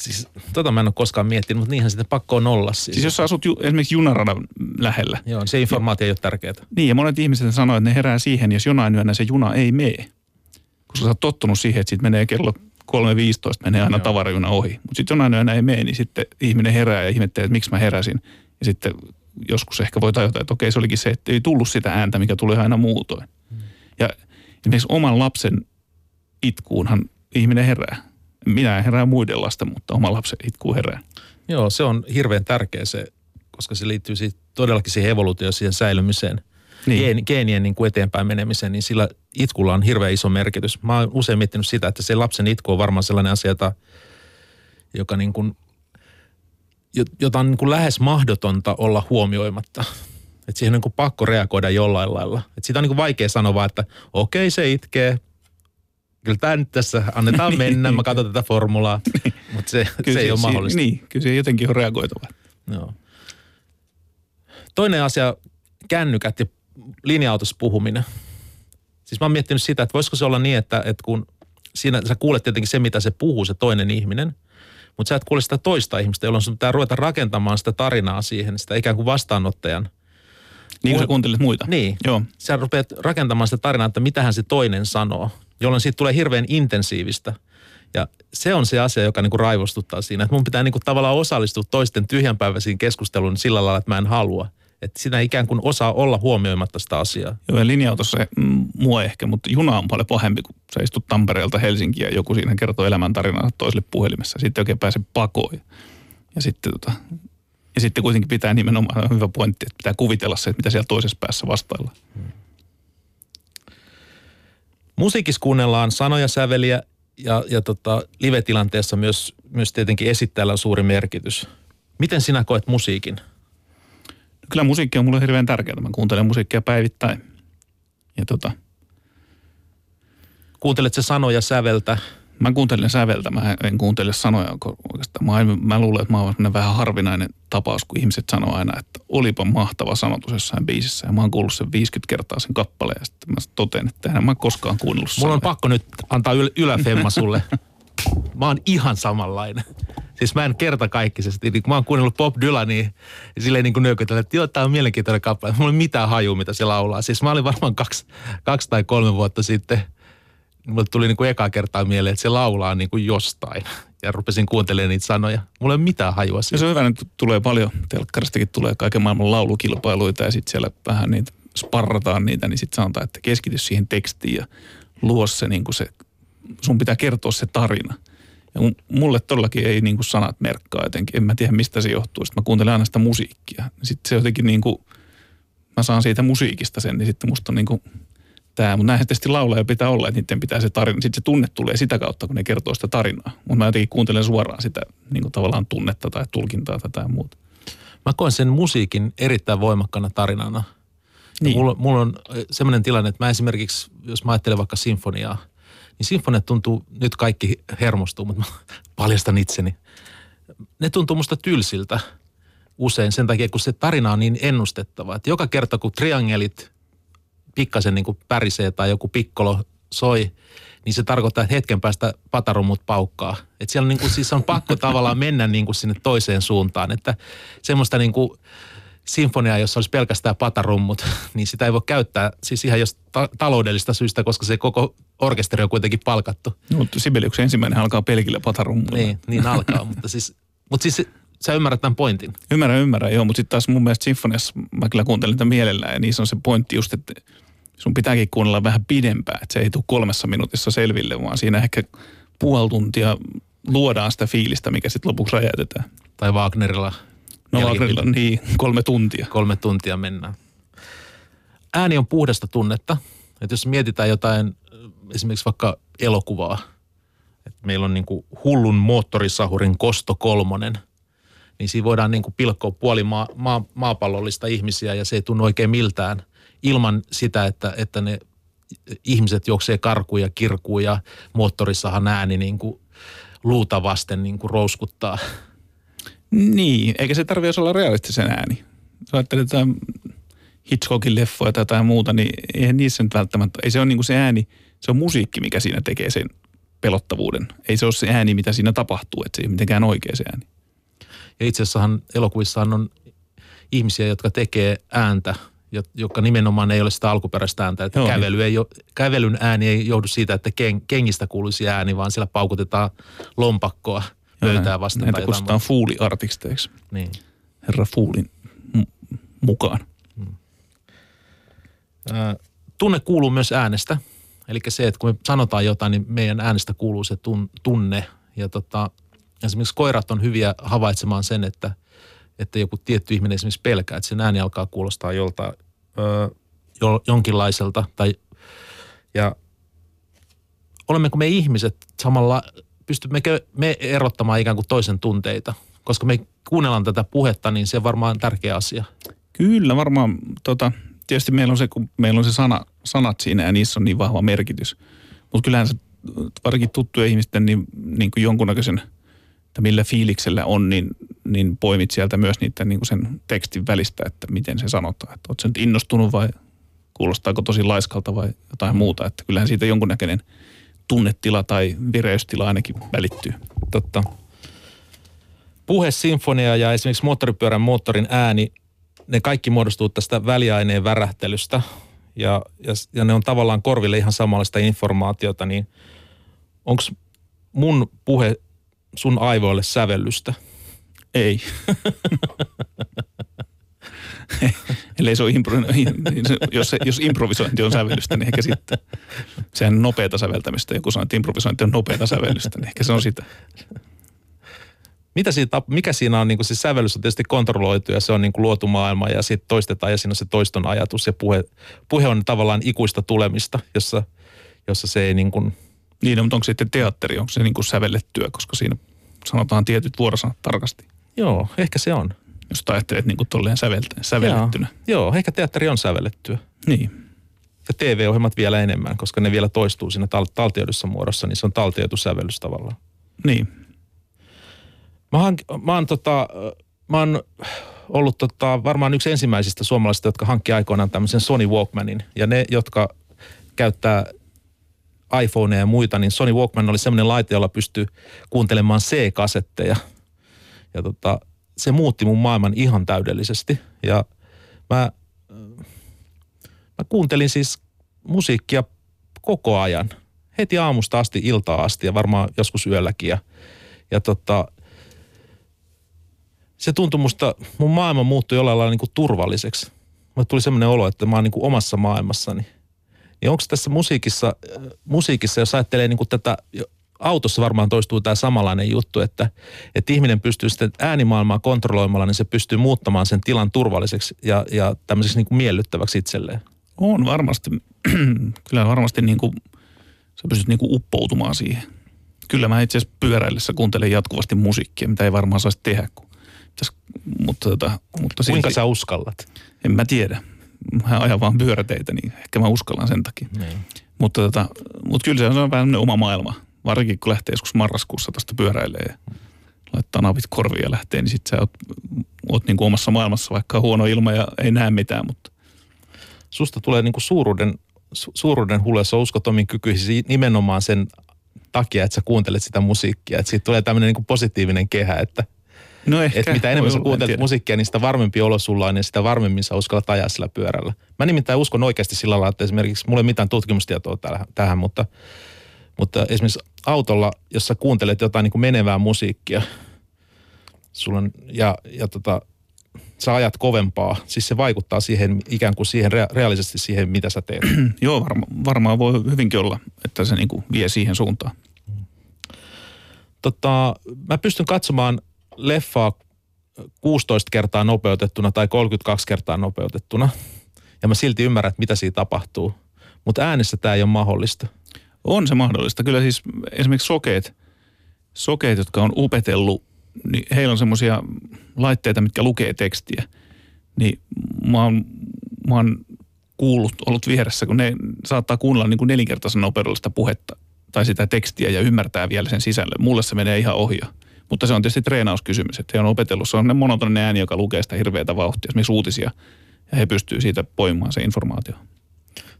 siis tota mä en ole koskaan miettinyt, mutta niinhän sitten pakko on olla. Siis, siis jos sä asut ju, esimerkiksi junaradan lähellä. Joo, se informaatio ei ole tärkeää. Niin ja monet ihmiset sanoo, että ne herää siihen, jos jonain yönä se juna ei mene. Koska sä oot tottunut siihen, että siitä menee kello 3.15 menee aina Joo. tavarajuna ohi. Mutta sitten jonain yönä ei mene, niin sitten ihminen herää ja ihmettelee, että miksi mä heräsin. Ja sitten joskus ehkä voi tajuta, että okei se olikin se, että ei tullut sitä ääntä, mikä tulee aina muutoin. Hmm. Ja esimerkiksi oman lapsen itkuunhan ihminen herää minä en herää muiden lasten, mutta oma lapsen itku herää. Joo, se on hirveän tärkeä se, koska se liittyy siitä, todellakin siihen evoluutioon, siihen säilymiseen. Niin. Geen, geenien niin kuin eteenpäin menemiseen, niin sillä itkulla on hirveän iso merkitys. Mä oon usein miettinyt sitä, että se lapsen itku on varmaan sellainen asia, jota, joka niin kuin, jota on niin kuin lähes mahdotonta olla huomioimatta. Että siihen on niin kuin pakko reagoida jollain lailla. Että siitä on niin kuin vaikea sanoa että okei okay, se itkee, kyllä tämä nyt tässä annetaan mennä, mä katson tätä formulaa, mutta se, se, se ei ole mahdollista. Niin, kyllä se jotenkin on reagoitava. Joo. Toinen asia, kännykät ja linja-autossa puhuminen. Siis mä oon miettinyt sitä, että voisiko se olla niin, että, että kun siinä sä kuulet tietenkin se, mitä se puhuu, se toinen ihminen, mutta sä et kuule sitä toista ihmistä, jolloin sun pitää ruveta rakentamaan sitä tarinaa siihen, sitä ikään kuin vastaanottajan. Niin kuin sä kuuntelet muita. Niin. Joo. Sä rupeat rakentamaan sitä tarinaa, että mitähän se toinen sanoo jolloin siitä tulee hirveän intensiivistä. Ja se on se asia, joka niin kuin raivostuttaa siinä, että mun pitää niin kuin tavallaan osallistua toisten tyhjänpäiväisiin keskusteluun sillä lailla, että mä en halua. Että sinä ikään kuin osaa olla huomioimatta sitä asiaa. Joo, ja linja-autossa mm, mua ehkä, mutta juna on paljon pahempi, kun sä istut Tampereelta Helsinkiä ja joku siinä kertoo elämäntarinaa toiselle puhelimessa. Sitten oikein pääse pakoon. Ja sitten, tota, ja sitten kuitenkin pitää nimenomaan, hyvä pointti, että pitää kuvitella se, että mitä siellä toisessa päässä vastaillaan. Musiikissa kuunnellaan sanoja, säveliä ja, ja tota, live-tilanteessa myös, myös tietenkin esittäjällä on suuri merkitys. Miten sinä koet musiikin? Kyllä musiikki on mulle hirveän tärkeää. Mä kuuntelen musiikkia päivittäin. Ja tota, Kuuntelet se sanoja säveltä? mä kuuntelen säveltä, mä en kuuntele sanoja oikeastaan. Mä, en- mä luulen, että mä oon vähän harvinainen tapaus, kun ihmiset sanoo aina, että olipa mahtava sanotus jossain biisissä. Ja mä oon kuullut sen 50 kertaa sen kappaleen ja sitten mä totean, että en mä koskaan kuunnellut Mulla on sanoja. pakko nyt antaa yl- yläfemma sulle. Mä oon ihan samanlainen. Siis mä en kerta kaikkisesti, niin kun mä oon kuunnellut Bob Dylania ja silleen niin kuin nyökytellä, että joo, tää on mielenkiintoinen kappale. Mulla ei mitään hajua, mitä se laulaa. Siis mä olin varmaan kaksi, kaksi tai kolme vuotta sitten. Mulle tuli niin kuin eka kertaa mieleen, että se laulaa niin kuin jostain. Ja rupesin kuuntelemaan niitä sanoja. Mulla ei ole mitään hajua Ja siitä. se on hyvä, että tulee paljon, telkkaristakin tulee kaiken maailman laulukilpailuita ja sitten siellä vähän niitä sparrataan niitä, niin sitten sanotaan, että keskity siihen tekstiin ja luo se, niin kuin se sun pitää kertoa se tarina. Ja mu- mulle todellakin ei niin kuin sanat merkkaa jotenkin, en mä tiedä mistä se johtuu. Sitten mä kuuntelen aina sitä musiikkia. Sitten se jotenkin niin kuin, mä saan siitä musiikista sen, niin sitten musta on niin kuin tämä, mutta näinhän tietysti laulaja pitää olla, että niiden pitää se tarina, sitten se tunne tulee sitä kautta, kun ne kertoo sitä tarinaa. Mutta mä jotenkin kuuntelen suoraan sitä niin kuin tavallaan tunnetta tai tulkintaa tai jotain muuta. Mä koen sen musiikin erittäin voimakkana tarinana. Niin. Niin. Mulla, mulla on semmoinen tilanne, että mä esimerkiksi, jos mä ajattelen vaikka sinfoniaa, niin sinfoniat tuntuu, nyt kaikki hermostuu, mutta paljastan itseni. Ne tuntuu musta tylsiltä usein sen takia, kun se tarina on niin ennustettava. Että joka kerta, kun triangelit pikkasen niin kuin pärisee tai joku pikkolo soi, niin se tarkoittaa, että hetken päästä patarummut paukkaa. Että siellä on, niin kuin, siis on pakko tavallaan mennä niin kuin sinne toiseen suuntaan. Että semmoista niin kuin sinfoniaa, jossa olisi pelkästään patarummut, niin sitä ei voi käyttää siis ihan jos ta- taloudellista syystä, koska se koko orkesteri on kuitenkin palkattu. No, mutta Sibeliuksen ensimmäinen alkaa pelkillä patarummuilla. Niin, niin alkaa, mutta siis, mutta siis sä ymmärrät tämän pointin. Ymmärrän, ymmärrän, joo, mutta sitten taas mun mielestä sinfoniassa mä kyllä kuuntelen niitä mielellään ja niissä on se pointti just, että sun pitääkin kuunnella vähän pidempään, että se ei tule kolmessa minuutissa selville, vaan siinä ehkä puoli tuntia luodaan sitä fiilistä, mikä sitten lopuksi räjäytetään. Tai Wagnerilla No niin kolme tuntia. kolme tuntia mennään. Ääni on puhdasta tunnetta. Että jos mietitään jotain, äh, esimerkiksi vaikka elokuvaa, että meillä on niin kuin hullun moottorisahurin kosto kolmonen, niin siinä voidaan niin kuin pilkkoa puoli maa, maa, maapallollista ihmisiä ja se ei tunnu oikein miltään ilman sitä, että, että ne ihmiset juoksee karkuun ja kirkuu ja moottorissahan ääni niin kuin luuta vasten niin kuin rouskuttaa. Niin, eikä se tarvitse olla realistisen ääni. Jos ajattelee jotain Hitchcockin leffoja tai jotain muuta, niin eihän niissä nyt välttämättä, ei se ole niin kuin se ääni, se on musiikki, mikä siinä tekee sen pelottavuuden. Ei se ole se ääni, mitä siinä tapahtuu, että se ei ole mitenkään oikea se ääni. Ja itse asiassahan elokuvissahan on ihmisiä, jotka tekee ääntä, jo- joka nimenomaan ei ole sitä alkuperäistä ääntä. Että Joo, kävely ei, jo- kävelyn ääni ei joudu siitä, että ken, kengistä kuuluisi ääni, vaan siellä paukutetaan lompakkoa pöytää vasten. Näitä kutsutaan fuuliartisteiksi. Niin. herra Fuulin mu- mukaan. Ää, Tunne kuuluu myös äänestä. Eli se, että kun me sanotaan jotain, niin meidän äänestä kuuluu se tun, tunne. Ja tota, esimerkiksi koirat on hyviä havaitsemaan sen, että, että joku tietty ihminen esimerkiksi pelkää, että sen ääni alkaa kuulostaa jolta, ö, jo, jonkinlaiselta. Tai, ja olemmeko me ihmiset samalla, pystymmekö me erottamaan ikään kuin toisen tunteita? Koska me kuunnellaan tätä puhetta, niin se on varmaan tärkeä asia. Kyllä varmaan, tota, tietysti meillä on se, kun meillä on se sana, sanat siinä ja niissä on niin vahva merkitys. Mutta kyllähän se varsinkin tuttujen ihmisten niin, niin kuin jonkunnäköisen, että millä fiiliksellä on, niin, niin poimit sieltä myös niiden niin kuin sen tekstin välistä, että miten se sanotaan. Että sä nyt innostunut vai kuulostaako tosi laiskalta vai jotain muuta. Että kyllähän siitä jonkunnäköinen tunnetila tai vireystila ainakin välittyy. Totta. Puhe, sinfonia ja esimerkiksi moottoripyörän moottorin ääni, ne kaikki muodostuu tästä väliaineen värähtelystä. Ja, ja, ja ne on tavallaan korville ihan samanlaista informaatiota, niin onko mun puhe sun aivoille sävellystä? Ei. Ellei se ole impro, jos, se, jos improvisointi on sävellystä, niin ehkä sitten. Sehän on nopeata säveltämistä. Joku sanoo, että improvisointi on nopeata sävellystä, niin ehkä se on sitä. Mitä siitä, mikä siinä on, niin kuin se sävellys on tietysti kontrolloitu ja se on niin kuin luotu maailma ja sitten toistetaan ja siinä on se toiston ajatus ja puhe, puhe on tavallaan ikuista tulemista, jossa, jossa se ei niin kuin... Niin, no, mutta onko sitten teatteri, onko se niin kuin sävellettyä, koska siinä sanotaan tietyt vuorosanat tarkasti. Joo, ehkä se on. Jos ajattelet niin kuin tolleen sävellettynä. Joo, joo, ehkä teatteri on sävellettyä. Niin. Ja TV-ohjelmat vielä enemmän, koska ne vielä toistuu siinä tal- taltioidussa muodossa, niin se on taltioitu sävellys tavallaan. Niin. Mä oon, mä oon, tota, mä oon ollut tota, varmaan yksi ensimmäisistä suomalaisista, jotka hankki aikoinaan tämmöisen Sony Walkmanin. Ja ne, jotka käyttää iPhoneja ja muita, niin Sony Walkman oli semmoinen laite, jolla pystyy kuuntelemaan C-kasetteja. Ja tota, se muutti mun maailman ihan täydellisesti. Ja mä, mä kuuntelin siis musiikkia koko ajan. Heti aamusta asti iltaa asti ja varmaan joskus yölläkin. Ja, ja tota, se tuntui musta, mun maailma muuttui jollain lailla niin kuin turvalliseksi. Mulle tuli semmoinen olo, että mä oon niin kuin omassa maailmassani. Niin onko tässä musiikissa, musiikissa, jos ajattelee niin kuin tätä, autossa varmaan toistuu tämä samanlainen juttu, että, että ihminen pystyy sitten äänimaailmaa kontrolloimalla, niin se pystyy muuttamaan sen tilan turvalliseksi ja, ja tämmöiseksi niin kuin miellyttäväksi itselleen. On varmasti, kyllä varmasti niin kuin, sä pystyt niin kuin uppoutumaan siihen. Kyllä mä itse asiassa pyöräillessä kuuntelen jatkuvasti musiikkia, mitä ei varmaan saisi tehdä, kun mutta, tota, mutta silti, Kuinka sä uskallat? En mä tiedä. Mä ajan vaan pyöräteitä, niin ehkä mä uskallan sen takia. Niin. Mutta, tota, mutta kyllä se on vähän oma maailma. Varsinkin kun lähtee joskus marraskuussa tästä pyöräilee ja laittaa napit korviin ja lähtee, niin sitten sä oot, oot niin kuin omassa maailmassa, vaikka on huono ilma ja ei näe mitään. Mutta. Susta tulee niin kuin suuruuden, su, suuruuden hullessa uskot omiin kykyisi nimenomaan sen takia, että sä kuuntelet sitä musiikkia. Että siitä tulee tämmöinen niin positiivinen kehä, että – No ehkä. Että mitä enemmän sä kuuntelet musiikkia, niin sitä varmempi olo sulla on ja sitä varmemmin sä uskallat ajaa sillä pyörällä. Mä nimittäin uskon oikeasti sillä lailla, että esimerkiksi, mulla ei mitään tutkimustietoa tähän, mutta, mutta esimerkiksi autolla, jos sä kuuntelet jotain niin kuin menevää musiikkia, sulla on, ja, ja tota, sä ajat kovempaa. Siis se vaikuttaa siihen ikään kuin siihen rea- reaalisesti siihen, mitä sä teet. Joo, varma, varmaan voi hyvinkin olla, että se niin kuin vie siihen suuntaan. Tota, mä pystyn katsomaan leffaa 16 kertaa nopeutettuna tai 32 kertaa nopeutettuna. Ja mä silti ymmärrän, että mitä siinä tapahtuu. Mutta äänessä tämä ei ole mahdollista. On se mahdollista. Kyllä siis esimerkiksi sokeet, sokeet jotka on upetellut, niin heillä on semmoisia laitteita, mitkä lukee tekstiä. Niin mä oon, mä oon kuullut, ollut vieressä, kun ne saattaa kuunnella niin kuin nelinkertaisen nopeudella sitä puhetta tai sitä tekstiä ja ymmärtää vielä sen sisällön. Mulle se menee ihan ohja. Mutta se on tietysti treenauskysymys, että he on opetellut. Se on monotoninen ääni, joka lukee sitä hirveätä vauhtia, esimerkiksi uutisia, ja he pystyy siitä poimaan se informaatio.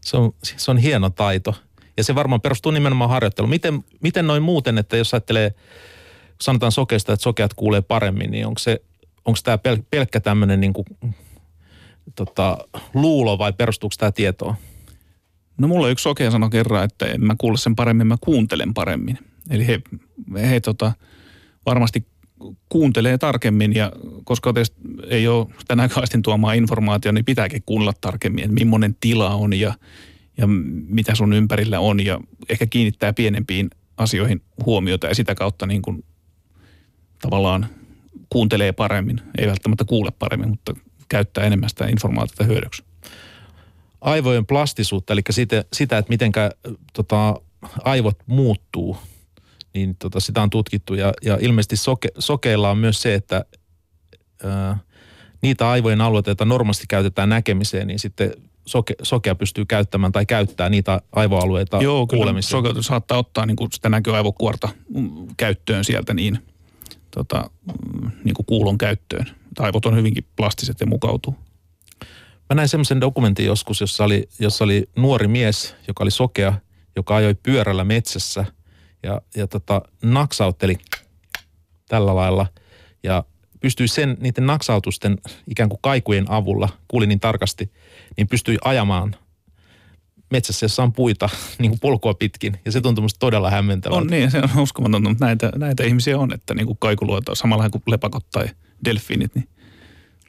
Se on, se on hieno taito. Ja se varmaan perustuu nimenomaan harjoitteluun. Miten, miten noin muuten, että jos ajattelee, sanotaan sokeista, että sokeat kuulee paremmin, niin onko se, onko tämä pel, pelkkä tämmöinen niin kuin, tota, luulo vai perustuuko tämä tietoon? No mulla yksi sokea sanoi kerran, että en mä kuule sen paremmin, mä kuuntelen paremmin. Eli he, he tota, varmasti kuuntelee tarkemmin ja koska ei ole sitä näköisesti tuomaan informaatiota, niin pitääkin kuunnella tarkemmin, että millainen tila on ja, ja mitä sun ympärillä on ja ehkä kiinnittää pienempiin asioihin huomiota ja sitä kautta niin kuin tavallaan kuuntelee paremmin, ei välttämättä kuule paremmin, mutta käyttää enemmän sitä informaatiota hyödyksi. Aivojen plastisuutta, eli sitä, sitä että miten tota, aivot muuttuu – niin tota, sitä on tutkittu ja, ja ilmeisesti soke, sokeilla on myös se, että ää, niitä aivojen alueita, joita normaalisti käytetään näkemiseen, niin sitten soke, sokea pystyy käyttämään tai käyttää niitä aivoalueita Joo, kyllä saattaa ottaa niin kuin sitä näköaivokuorta mm, käyttöön sieltä niin, tota, mm, niin kuin kuulon käyttöön. Aivot on hyvinkin plastiset ja mukautuu. Mä näin semmoisen dokumentin joskus, jossa oli, jossa oli nuori mies, joka oli sokea, joka ajoi pyörällä metsässä – ja, ja tota, naksautteli tällä lailla ja pystyi sen, niiden naksautusten ikään kuin kaikujen avulla, kuuli niin tarkasti, niin pystyi ajamaan metsässä, jossa on puita niin kuin polkua pitkin. Ja se tuntui musta todella hämmentävältä. On niin, se on uskomatonta, mutta näitä, näitä ihmisiä on, että niin kuin kaikuluota samalla kuin lepakot tai delfiinit, niin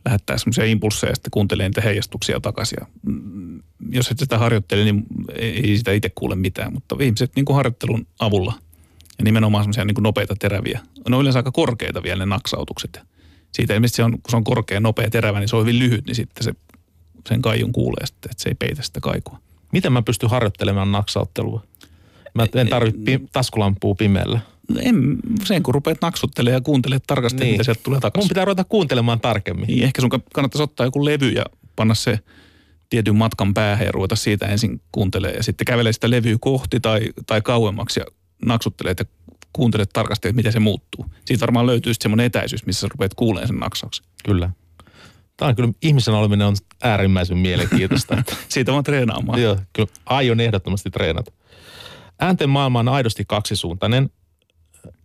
lähettää semmoisia impulseja ja sitten kuuntelee niitä heijastuksia takaisin. Ja, mm, jos et sitä harjoittele, niin ei sitä itse kuule mitään, mutta ihmiset niin kuin harjoittelun avulla ja nimenomaan semmoisia niin kuin nopeita teräviä. Ne on yleensä aika korkeita vielä ne naksautukset. Siitä ilmeisesti se on, kun se on korkea, nopea, terävä, niin se on hyvin lyhyt, niin sitten se, sen kaijun kuulee sitten, että se ei peitä sitä kaikua. Miten mä pystyn harjoittelemaan naksauttelua? Mä en tarvitse pi- taskulampua pimeällä. En, sen kun rupeat naksuttelemaan ja kuuntelet tarkasti, niin. mitä sieltä tulee takaisin. Mun pitää ruveta kuuntelemaan tarkemmin. Niin, ehkä sun kannattaisi ottaa joku levy ja panna se tietyn matkan päähän ja ruveta siitä ensin kuuntelemaan. Ja sitten kävelee sitä levyä kohti tai, tai kauemmaksi ja naksuttelee ja kuuntelet tarkasti, että miten se muuttuu. Siitä varmaan löytyy sitten semmoinen etäisyys, missä sä rupeat kuulemaan sen naksauksen. Kyllä. Tämä on kyllä, ihmisen oleminen on äärimmäisen mielenkiintoista. Siitä vaan treenaamaan. Joo, kyllä aion ehdottomasti treenata. Äänten maailma on aidosti kaksisuuntainen.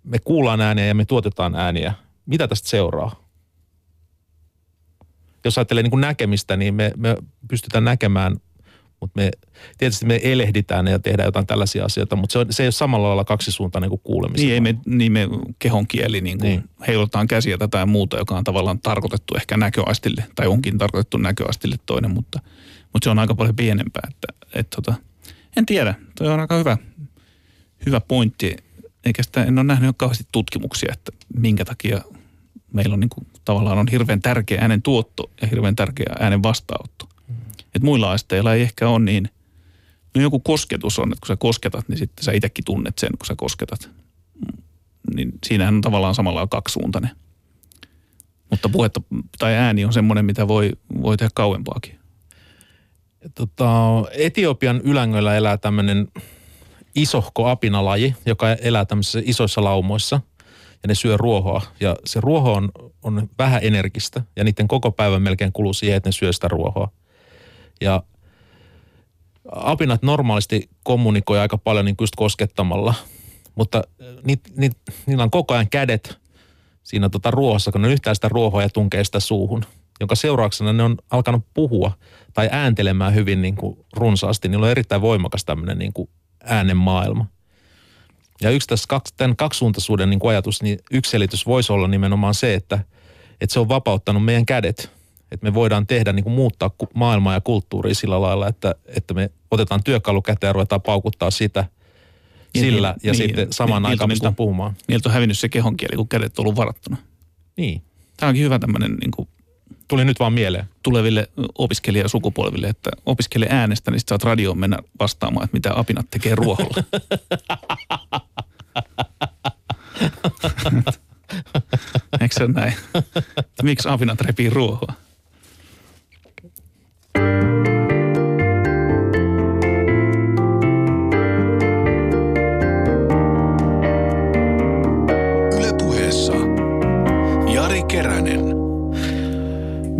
Me kuullaan ääniä ja me tuotetaan ääniä. Mitä tästä seuraa? Jos ajattelee niin kuin näkemistä, niin me, me pystytään näkemään, mutta me, tietysti me elehditään ja tehdään jotain tällaisia asioita, mutta se, on, se ei ole samalla lailla kaksisuuntainen kuin kuulemista. Niin, ei me, niin me kehon kieli niin kuin niin. heilutaan käsiä tätä ja muuta, joka on tavallaan tarkoitettu ehkä näköastille, tai onkin tarkoitettu näköastille toinen, mutta, mutta se on aika paljon pienempää. Että, että, tota, en tiedä, toi on aika hyvä, hyvä pointti. Eikä sitä, en ole nähnyt kauheasti tutkimuksia, että minkä takia meillä on niin kuin, tavallaan on hirveän tärkeä äänen tuotto ja hirveän tärkeä äänen vastaanotto. Et muilla aisteilla ei ehkä ole niin, no joku kosketus on, että kun sä kosketat, niin sitten sä itsekin tunnet sen, kun sä kosketat. Niin siinähän on tavallaan samalla kaksisuuntainen. Mutta puhetta tai ääni on semmoinen, mitä voi, voi tehdä kauempaakin. Tota, Etiopian ylängöllä elää tämmöinen isohko apinalaji, joka elää tämmöisissä isoissa laumoissa ja ne syö ruohoa. Ja se ruoho on, on vähän energistä ja niiden koko päivän melkein kuluu siihen, että ne syö sitä ruohoa. Ja apinat normaalisti kommunikoi aika paljon niin just koskettamalla, mutta ni, ni, niillä on koko ajan kädet siinä tota ruohossa, kun ne yhtään sitä ruohoa ja tunkee sitä suuhun, jonka seurauksena ne on alkanut puhua tai ääntelemään hyvin niin kuin runsaasti. Niillä on erittäin voimakas tämmöinen niin kuin äänen maailma. Ja yksi tässä kaksi, tämän kaksisuuntaisuuden niin ajatus, niin yksi selitys voisi olla nimenomaan se, että, että se on vapauttanut meidän kädet. Että me voidaan tehdä, niin kuin muuttaa maailmaa ja kulttuuria sillä lailla, että, että me otetaan työkalu käteen ja ruvetaan paukuttaa sitä niin, sillä niin, ja niin, sitten samaan niin, aikaan pystytään niin puhumaan. Niiltä on hävinnyt se kehonkieli, kun kädet on ollut varattuna. Niin. Tämä onkin hyvä tämmöinen niin kuin Tuli nyt vaan mieleen. Tuleville opiskelijasukupolville, että opiskele äänestä, niin saat radioon mennä vastaamaan, että mitä apinat tekee ruoholla. Eikö se näin? Miksi apinat repii ruohoa?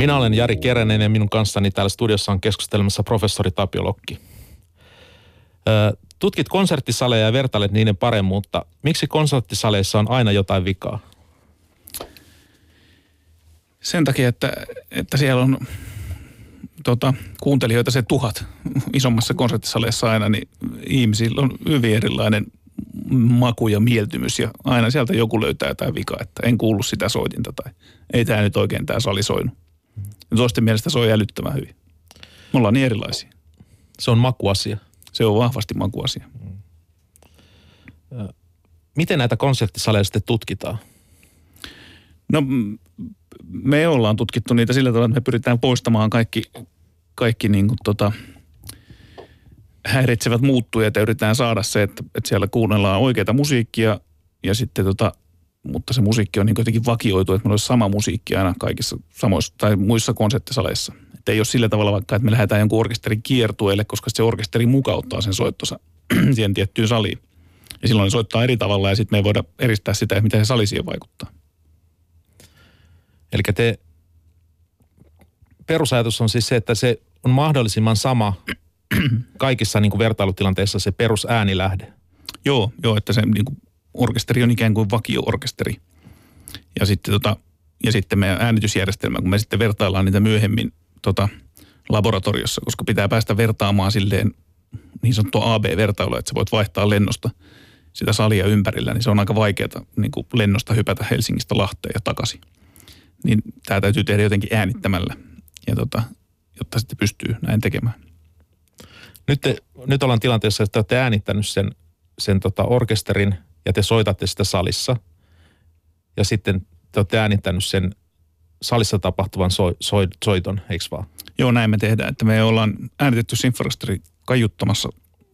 Minä olen Jari Keränen ja minun kanssani täällä studiossa on keskustelemassa professori Tapio Lokki. Tutkit konserttisaleja ja vertailet niiden paremmuutta. Miksi konserttisaleissa on aina jotain vikaa? Sen takia, että, että siellä on tota, kuuntelijoita se tuhat isommassa konserttisaleissa aina, niin ihmisillä on hyvin erilainen maku ja mieltymys ja aina sieltä joku löytää jotain vikaa, että en kuullut sitä soitinta tai ei tämä nyt oikein tämä sali soinut. Toisten mielestä se on älyttömän hyvin. Me ollaan niin erilaisia. Se on makuasia. Se on vahvasti makuasia. Miten näitä konserttisaleja sitten tutkitaan? No me ollaan tutkittu niitä sillä tavalla, että me pyritään poistamaan kaikki, kaikki niin kuin tota, häiritsevät muuttujat ja yritetään saada se, että, että siellä kuunnellaan oikeita musiikkia ja sitten tota, mutta se musiikki on niin jotenkin vakioitu, että meillä olisi sama musiikki aina kaikissa samoissa tai muissa konserttisaleissa. Että ei ole sillä tavalla vaikka, että me lähdetään jonkun orkesterin kiertueelle, koska se orkesteri mukauttaa sen soittosa siihen tiettyyn saliin. Ja silloin ne soittaa eri tavalla ja sitten me ei voida eristää sitä, että miten se sali siihen vaikuttaa. Eli te, perusajatus on siis se, että se on mahdollisimman sama kaikissa niin kuin vertailutilanteissa se perusäänilähde. Joo, joo, että se niin kuin orkesteri on ikään kuin vakio-orkesteri. Ja sitten, tota, ja sitten meidän äänitysjärjestelmä, kun me sitten vertaillaan niitä myöhemmin tota, laboratoriossa, koska pitää päästä vertaamaan silleen niin sanottua AB-vertailua, että sä voit vaihtaa lennosta sitä salia ympärillä, niin se on aika vaikeaa niin kuin lennosta hypätä Helsingistä Lahteen ja takaisin. niin tämä täytyy tehdä jotenkin äänittämällä, ja tota, jotta sitten pystyy näin tekemään. Nyt, te, nyt ollaan tilanteessa, että te olette äänittänyt sen, sen tota orkesterin ja te soitatte sitä salissa. Ja sitten te olette äänittänyt sen salissa tapahtuvan so, so, soiton, eikö vaan? Joo, näin me tehdään. Että me ollaan äänitetty sinforesteri kaiuttamassa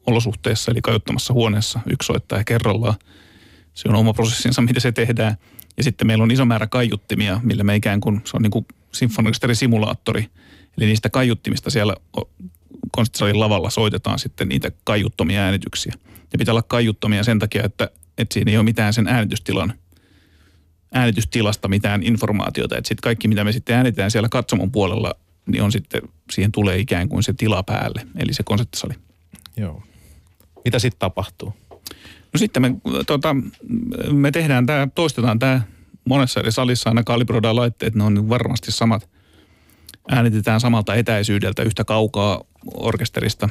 olosuhteessa, eli kaiuttamassa huoneessa yksi soittaja kerrallaan. Se on oma prosessinsa, mitä se tehdään. Ja sitten meillä on iso määrä kaiuttimia, millä me ikään kuin, se on niin kuin simulaattori. Eli niistä kaiuttimista siellä konserttisalin lavalla soitetaan sitten niitä kaiuttomia äänityksiä. Ne pitää olla kaiuttomia sen takia, että, että siinä ei ole mitään sen äänitystilan äänitystilasta mitään informaatiota. Että sitten kaikki, mitä me sitten äänitään siellä katsomon puolella, niin on sitten, siihen tulee ikään kuin se tila päälle, eli se konserttisali. Joo. Mitä sitten tapahtuu? No sitten me, tota, me tehdään tämä, toistetaan tämä monessa eri salissa, aina kalibroidaan laitteet, ne on varmasti samat. Äänitetään samalta etäisyydeltä yhtä kaukaa orkesterista.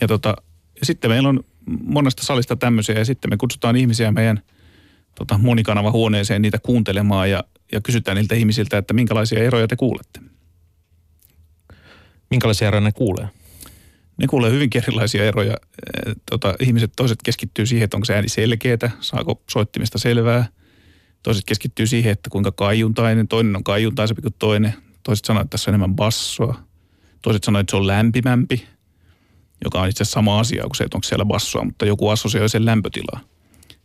Ja, tota, ja sitten meillä on monesta salista tämmöisiä ja sitten me kutsutaan ihmisiä meidän tota, monikanava huoneeseen niitä kuuntelemaan ja, ja kysytään niiltä ihmisiltä, että minkälaisia eroja te kuulette. Minkälaisia eroja ne kuulee? Ne kuulee hyvinkin erilaisia eroja. Tota, ihmiset toiset keskittyy siihen, että onko se ääni selkeätä, saako soittimista selvää. Toiset keskittyy siihen, että kuinka kaiuntainen, toinen on kaiuntaisempi kuin toinen. Toiset sanoo, että tässä on enemmän bassoa. Toiset sanoo, että se on lämpimämpi, joka on itse asiassa sama asia kuin se, että onko siellä bassoa, mutta joku assosioi sen lämpötilaa.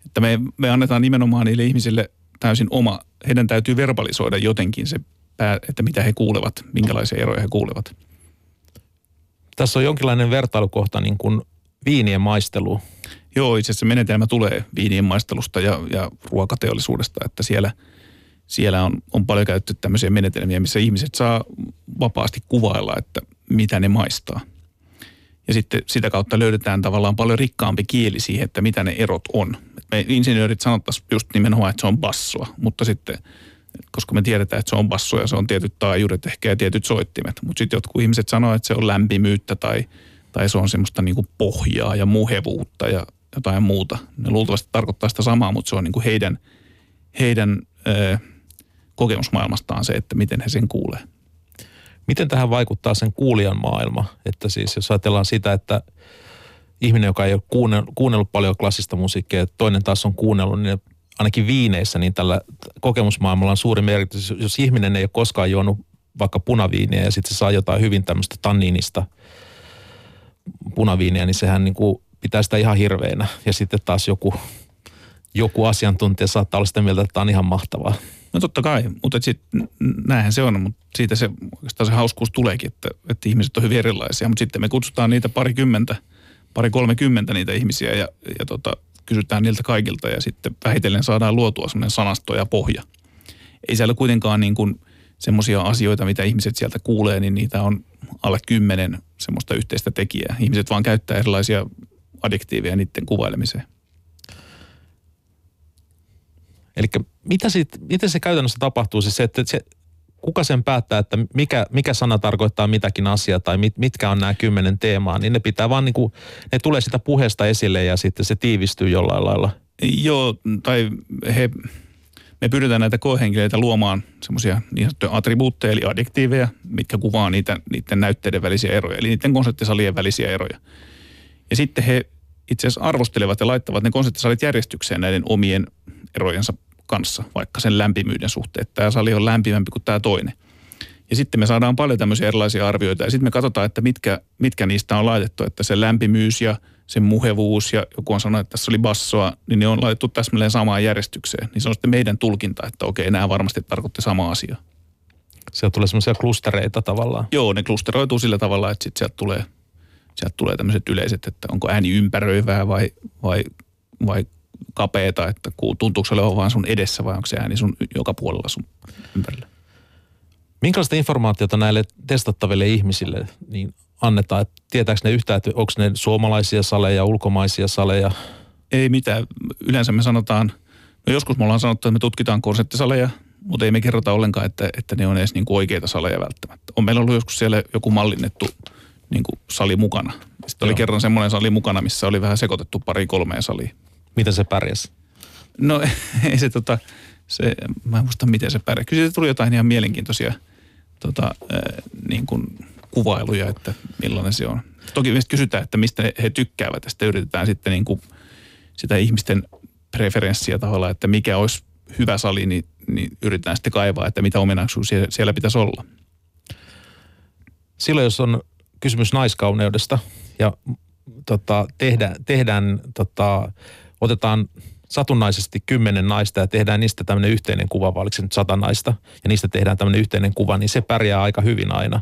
Että me, me annetaan nimenomaan niille ihmisille täysin oma, heidän täytyy verbalisoida jotenkin se, että mitä he kuulevat, minkälaisia eroja he kuulevat. Tässä on jonkinlainen vertailukohta niin kuin viinien maistelu. Joo, itse asiassa menetelmä tulee viinien maistelusta ja, ja ruokateollisuudesta, että siellä, siellä on, on paljon käytetty tämmöisiä menetelmiä, missä ihmiset saa vapaasti kuvailla, että mitä ne maistaa. Ja sitten sitä kautta löydetään tavallaan paljon rikkaampi kieli siihen, että mitä ne erot on. Me insinöörit sanottaisiin just nimenomaan, että se on bassoa, mutta sitten koska me tiedetään, että se on basso ja se on tietyt taajuudet ehkä ja tietyt soittimet. Mutta sitten jotkut ihmiset sanoo, että se on lämpimyyttä tai, tai se on semmoista niinku pohjaa ja muhevuutta ja jotain muuta. Ne luultavasti tarkoittaa sitä samaa, mutta se on niinku heidän, heidän ö, kokemusmaailmastaan se, että miten he sen kuulee. Miten tähän vaikuttaa sen kuulijan maailma? Että siis jos ajatellaan sitä, että ihminen, joka ei ole kuunnellut, kuunnellut paljon klassista musiikkia, toinen taas on kuunnellut, niin ainakin viineissä, niin tällä kokemusmaailmalla on suuri merkitys. Jos ihminen ei ole koskaan juonut vaikka punaviiniä ja sitten se saa jotain hyvin tämmöistä tanniinista punaviiniä, niin sehän niin kuin pitää sitä ihan hirveänä. Ja sitten taas joku, joku asiantuntija saattaa olla sitä mieltä, että tämä on ihan mahtavaa. No totta kai, mutta sitten näinhän se on, mutta siitä se oikeastaan se hauskuus tuleekin, että, että ihmiset on hyvin erilaisia, mutta sitten me kutsutaan niitä parikymmentä, pari kolmekymmentä niitä ihmisiä ja, ja tota, kysytään niiltä kaikilta ja sitten vähitellen saadaan luotua semmoinen sanasto ja pohja. Ei siellä kuitenkaan niin kuin semmoisia asioita, mitä ihmiset sieltä kuulee, niin niitä on alle kymmenen semmoista yhteistä tekijää. Ihmiset vaan käyttää erilaisia adjektiiveja niiden kuvailemiseen. Eli mitä, sit, miten se käytännössä tapahtuu? Siis se, että se, kuka sen päättää, että mikä, mikä sana tarkoittaa mitäkin asiaa tai mit, mitkä on nämä kymmenen teemaa, niin ne pitää vaan niin kuin, ne tulee sitä puheesta esille ja sitten se tiivistyy jollain lailla. Joo, tai he, me pyydetään näitä koehenkilöitä luomaan semmoisia niin attribuutteja eli adjektiiveja, mitkä kuvaa niitä, niiden näytteiden välisiä eroja, eli niiden konserttisalien välisiä eroja. Ja sitten he itse asiassa arvostelevat ja laittavat ne konserttisalit järjestykseen näiden omien erojensa kanssa, vaikka sen lämpimyyden suhteen, että tämä sali on lämpimämpi kuin tämä toinen. Ja sitten me saadaan paljon tämmöisiä erilaisia arvioita ja sitten me katsotaan, että mitkä, mitkä niistä on laitettu, että se lämpimyys ja se muhevuus ja joku on sanonut, että tässä oli bassoa, niin ne on laitettu täsmälleen samaan järjestykseen. Niin se on sitten meidän tulkinta, että okei, nämä varmasti tarkoitti sama asia. Sieltä tulee semmoisia klustereita tavallaan. Joo, ne klusteroituu sillä tavalla, että sitten sieltä tulee, sieltä tulee tämmöiset yleiset, että onko ääni ympäröivää vai, vai, vai kapeeta, että tuntuuko se olevan vaan sun edessä vai onko se ääni sun joka puolella sun ympärillä? Minkälaista informaatiota näille testattaville ihmisille niin annetaan? Että tietääkö ne yhtään, että onko ne suomalaisia saleja, ulkomaisia saleja? Ei mitään. Yleensä me sanotaan, no joskus me ollaan sanottu, että me tutkitaan konserttisaleja, mutta ei me kerrota ollenkaan, että, että ne on edes niin kuin oikeita saleja välttämättä. On meillä ollut joskus siellä joku mallinnettu niin kuin sali mukana. Sitten Joo. oli kerran semmoinen sali mukana, missä oli vähän sekoitettu pari kolmeen saliin. Miten se pärjäsi? No ei se tota, se, mä en muista miten se pärjää. Kyllä siitä tuli jotain ihan mielenkiintoisia tota, ää, niin kuin kuvailuja, että millainen se on. Toki myös kysytään, että mistä he tykkäävät ja sitten yritetään sitten niin kuin sitä ihmisten preferenssiä tavallaan, että mikä olisi hyvä sali, niin, niin yritetään sitten kaivaa, että mitä ominaisuuksia siellä pitäisi olla. Silloin, jos on kysymys naiskauneudesta ja tota, tehdään, tehdään tota, otetaan satunnaisesti kymmenen naista ja tehdään niistä tämmöinen yhteinen kuva, vai oliko se nyt sata naista, ja niistä tehdään tämmöinen yhteinen kuva, niin se pärjää aika hyvin aina,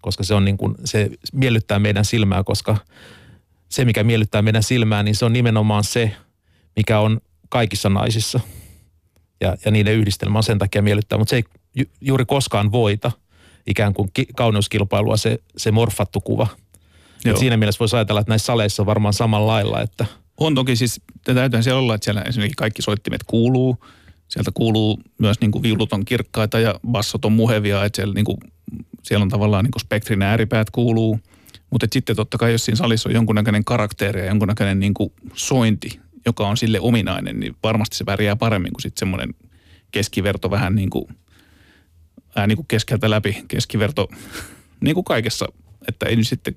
koska se on niin kuin, se miellyttää meidän silmää, koska se, mikä miellyttää meidän silmää, niin se on nimenomaan se, mikä on kaikissa naisissa. Ja, ja niiden yhdistelmä on sen takia miellyttää, mutta se ei ju, juuri koskaan voita ikään kuin ki, kauneuskilpailua se, se morfattu kuva. Et siinä mielessä voisi ajatella, että näissä saleissa on varmaan samalla lailla, että – on toki siis, täytyy siellä olla, että siellä esimerkiksi kaikki soittimet kuuluu. Sieltä kuuluu myös niin kuin viulut on kirkkaita ja bassot on muhevia, että siellä, niin kuin, siellä on tavallaan niin kuin spektrin ääripäät kuuluu. Mutta sitten totta kai, jos siinä salissa on jonkunnäköinen karakteri ja jonkunnäköinen niin kuin sointi, joka on sille ominainen, niin varmasti se pärjää paremmin kuin sitten semmoinen keskiverto vähän niin kuin, ääni kuin keskeltä läpi, keskiverto niin kuin kaikessa. Että ei nyt sitten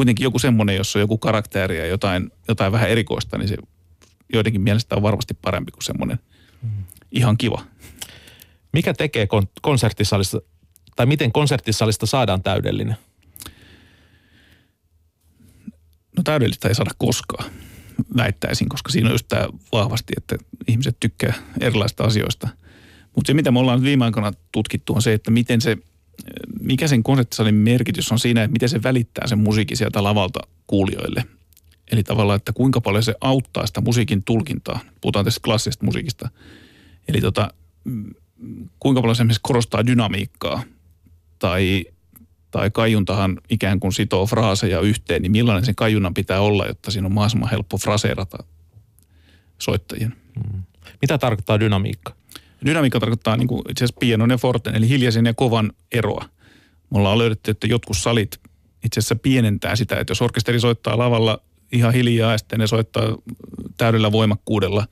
kuitenkin joku semmoinen, jossa on joku karakteri ja jotain, jotain vähän erikoista, niin se joidenkin mielestä on varmasti parempi kuin semmoinen mm. ihan kiva. Mikä tekee kon- konserttisalista, tai miten konserttisalista saadaan täydellinen? No täydellistä ei saada koskaan, väittäisin, koska siinä on just tämä vahvasti, että ihmiset tykkää erilaisista asioista. Mutta se, mitä me ollaan viime aikoina tutkittu, on se, että miten se – mikä sen konserttisalin merkitys on siinä, että miten se välittää sen musiikin sieltä lavalta kuulijoille. Eli tavallaan, että kuinka paljon se auttaa sitä musiikin tulkintaa. Puhutaan tästä klassisesta musiikista. Eli tota, kuinka paljon se esimerkiksi korostaa dynamiikkaa tai, tai kaiuntahan ikään kuin sitoo fraaseja yhteen, niin millainen sen kaiunnan pitää olla, jotta siinä on mahdollisimman helppo fraseerata soittajien. Hmm. Mitä tarkoittaa dynamiikka? Dynamiikka tarkoittaa niin kuin itse asiassa pienon ja forten, eli hiljaisen ja kovan eroa. Me ollaan löydetty, että jotkut salit itse asiassa pienentää sitä, että jos orkesteri soittaa lavalla ihan hiljaa ja sitten ne soittaa täydellä voimakkuudella,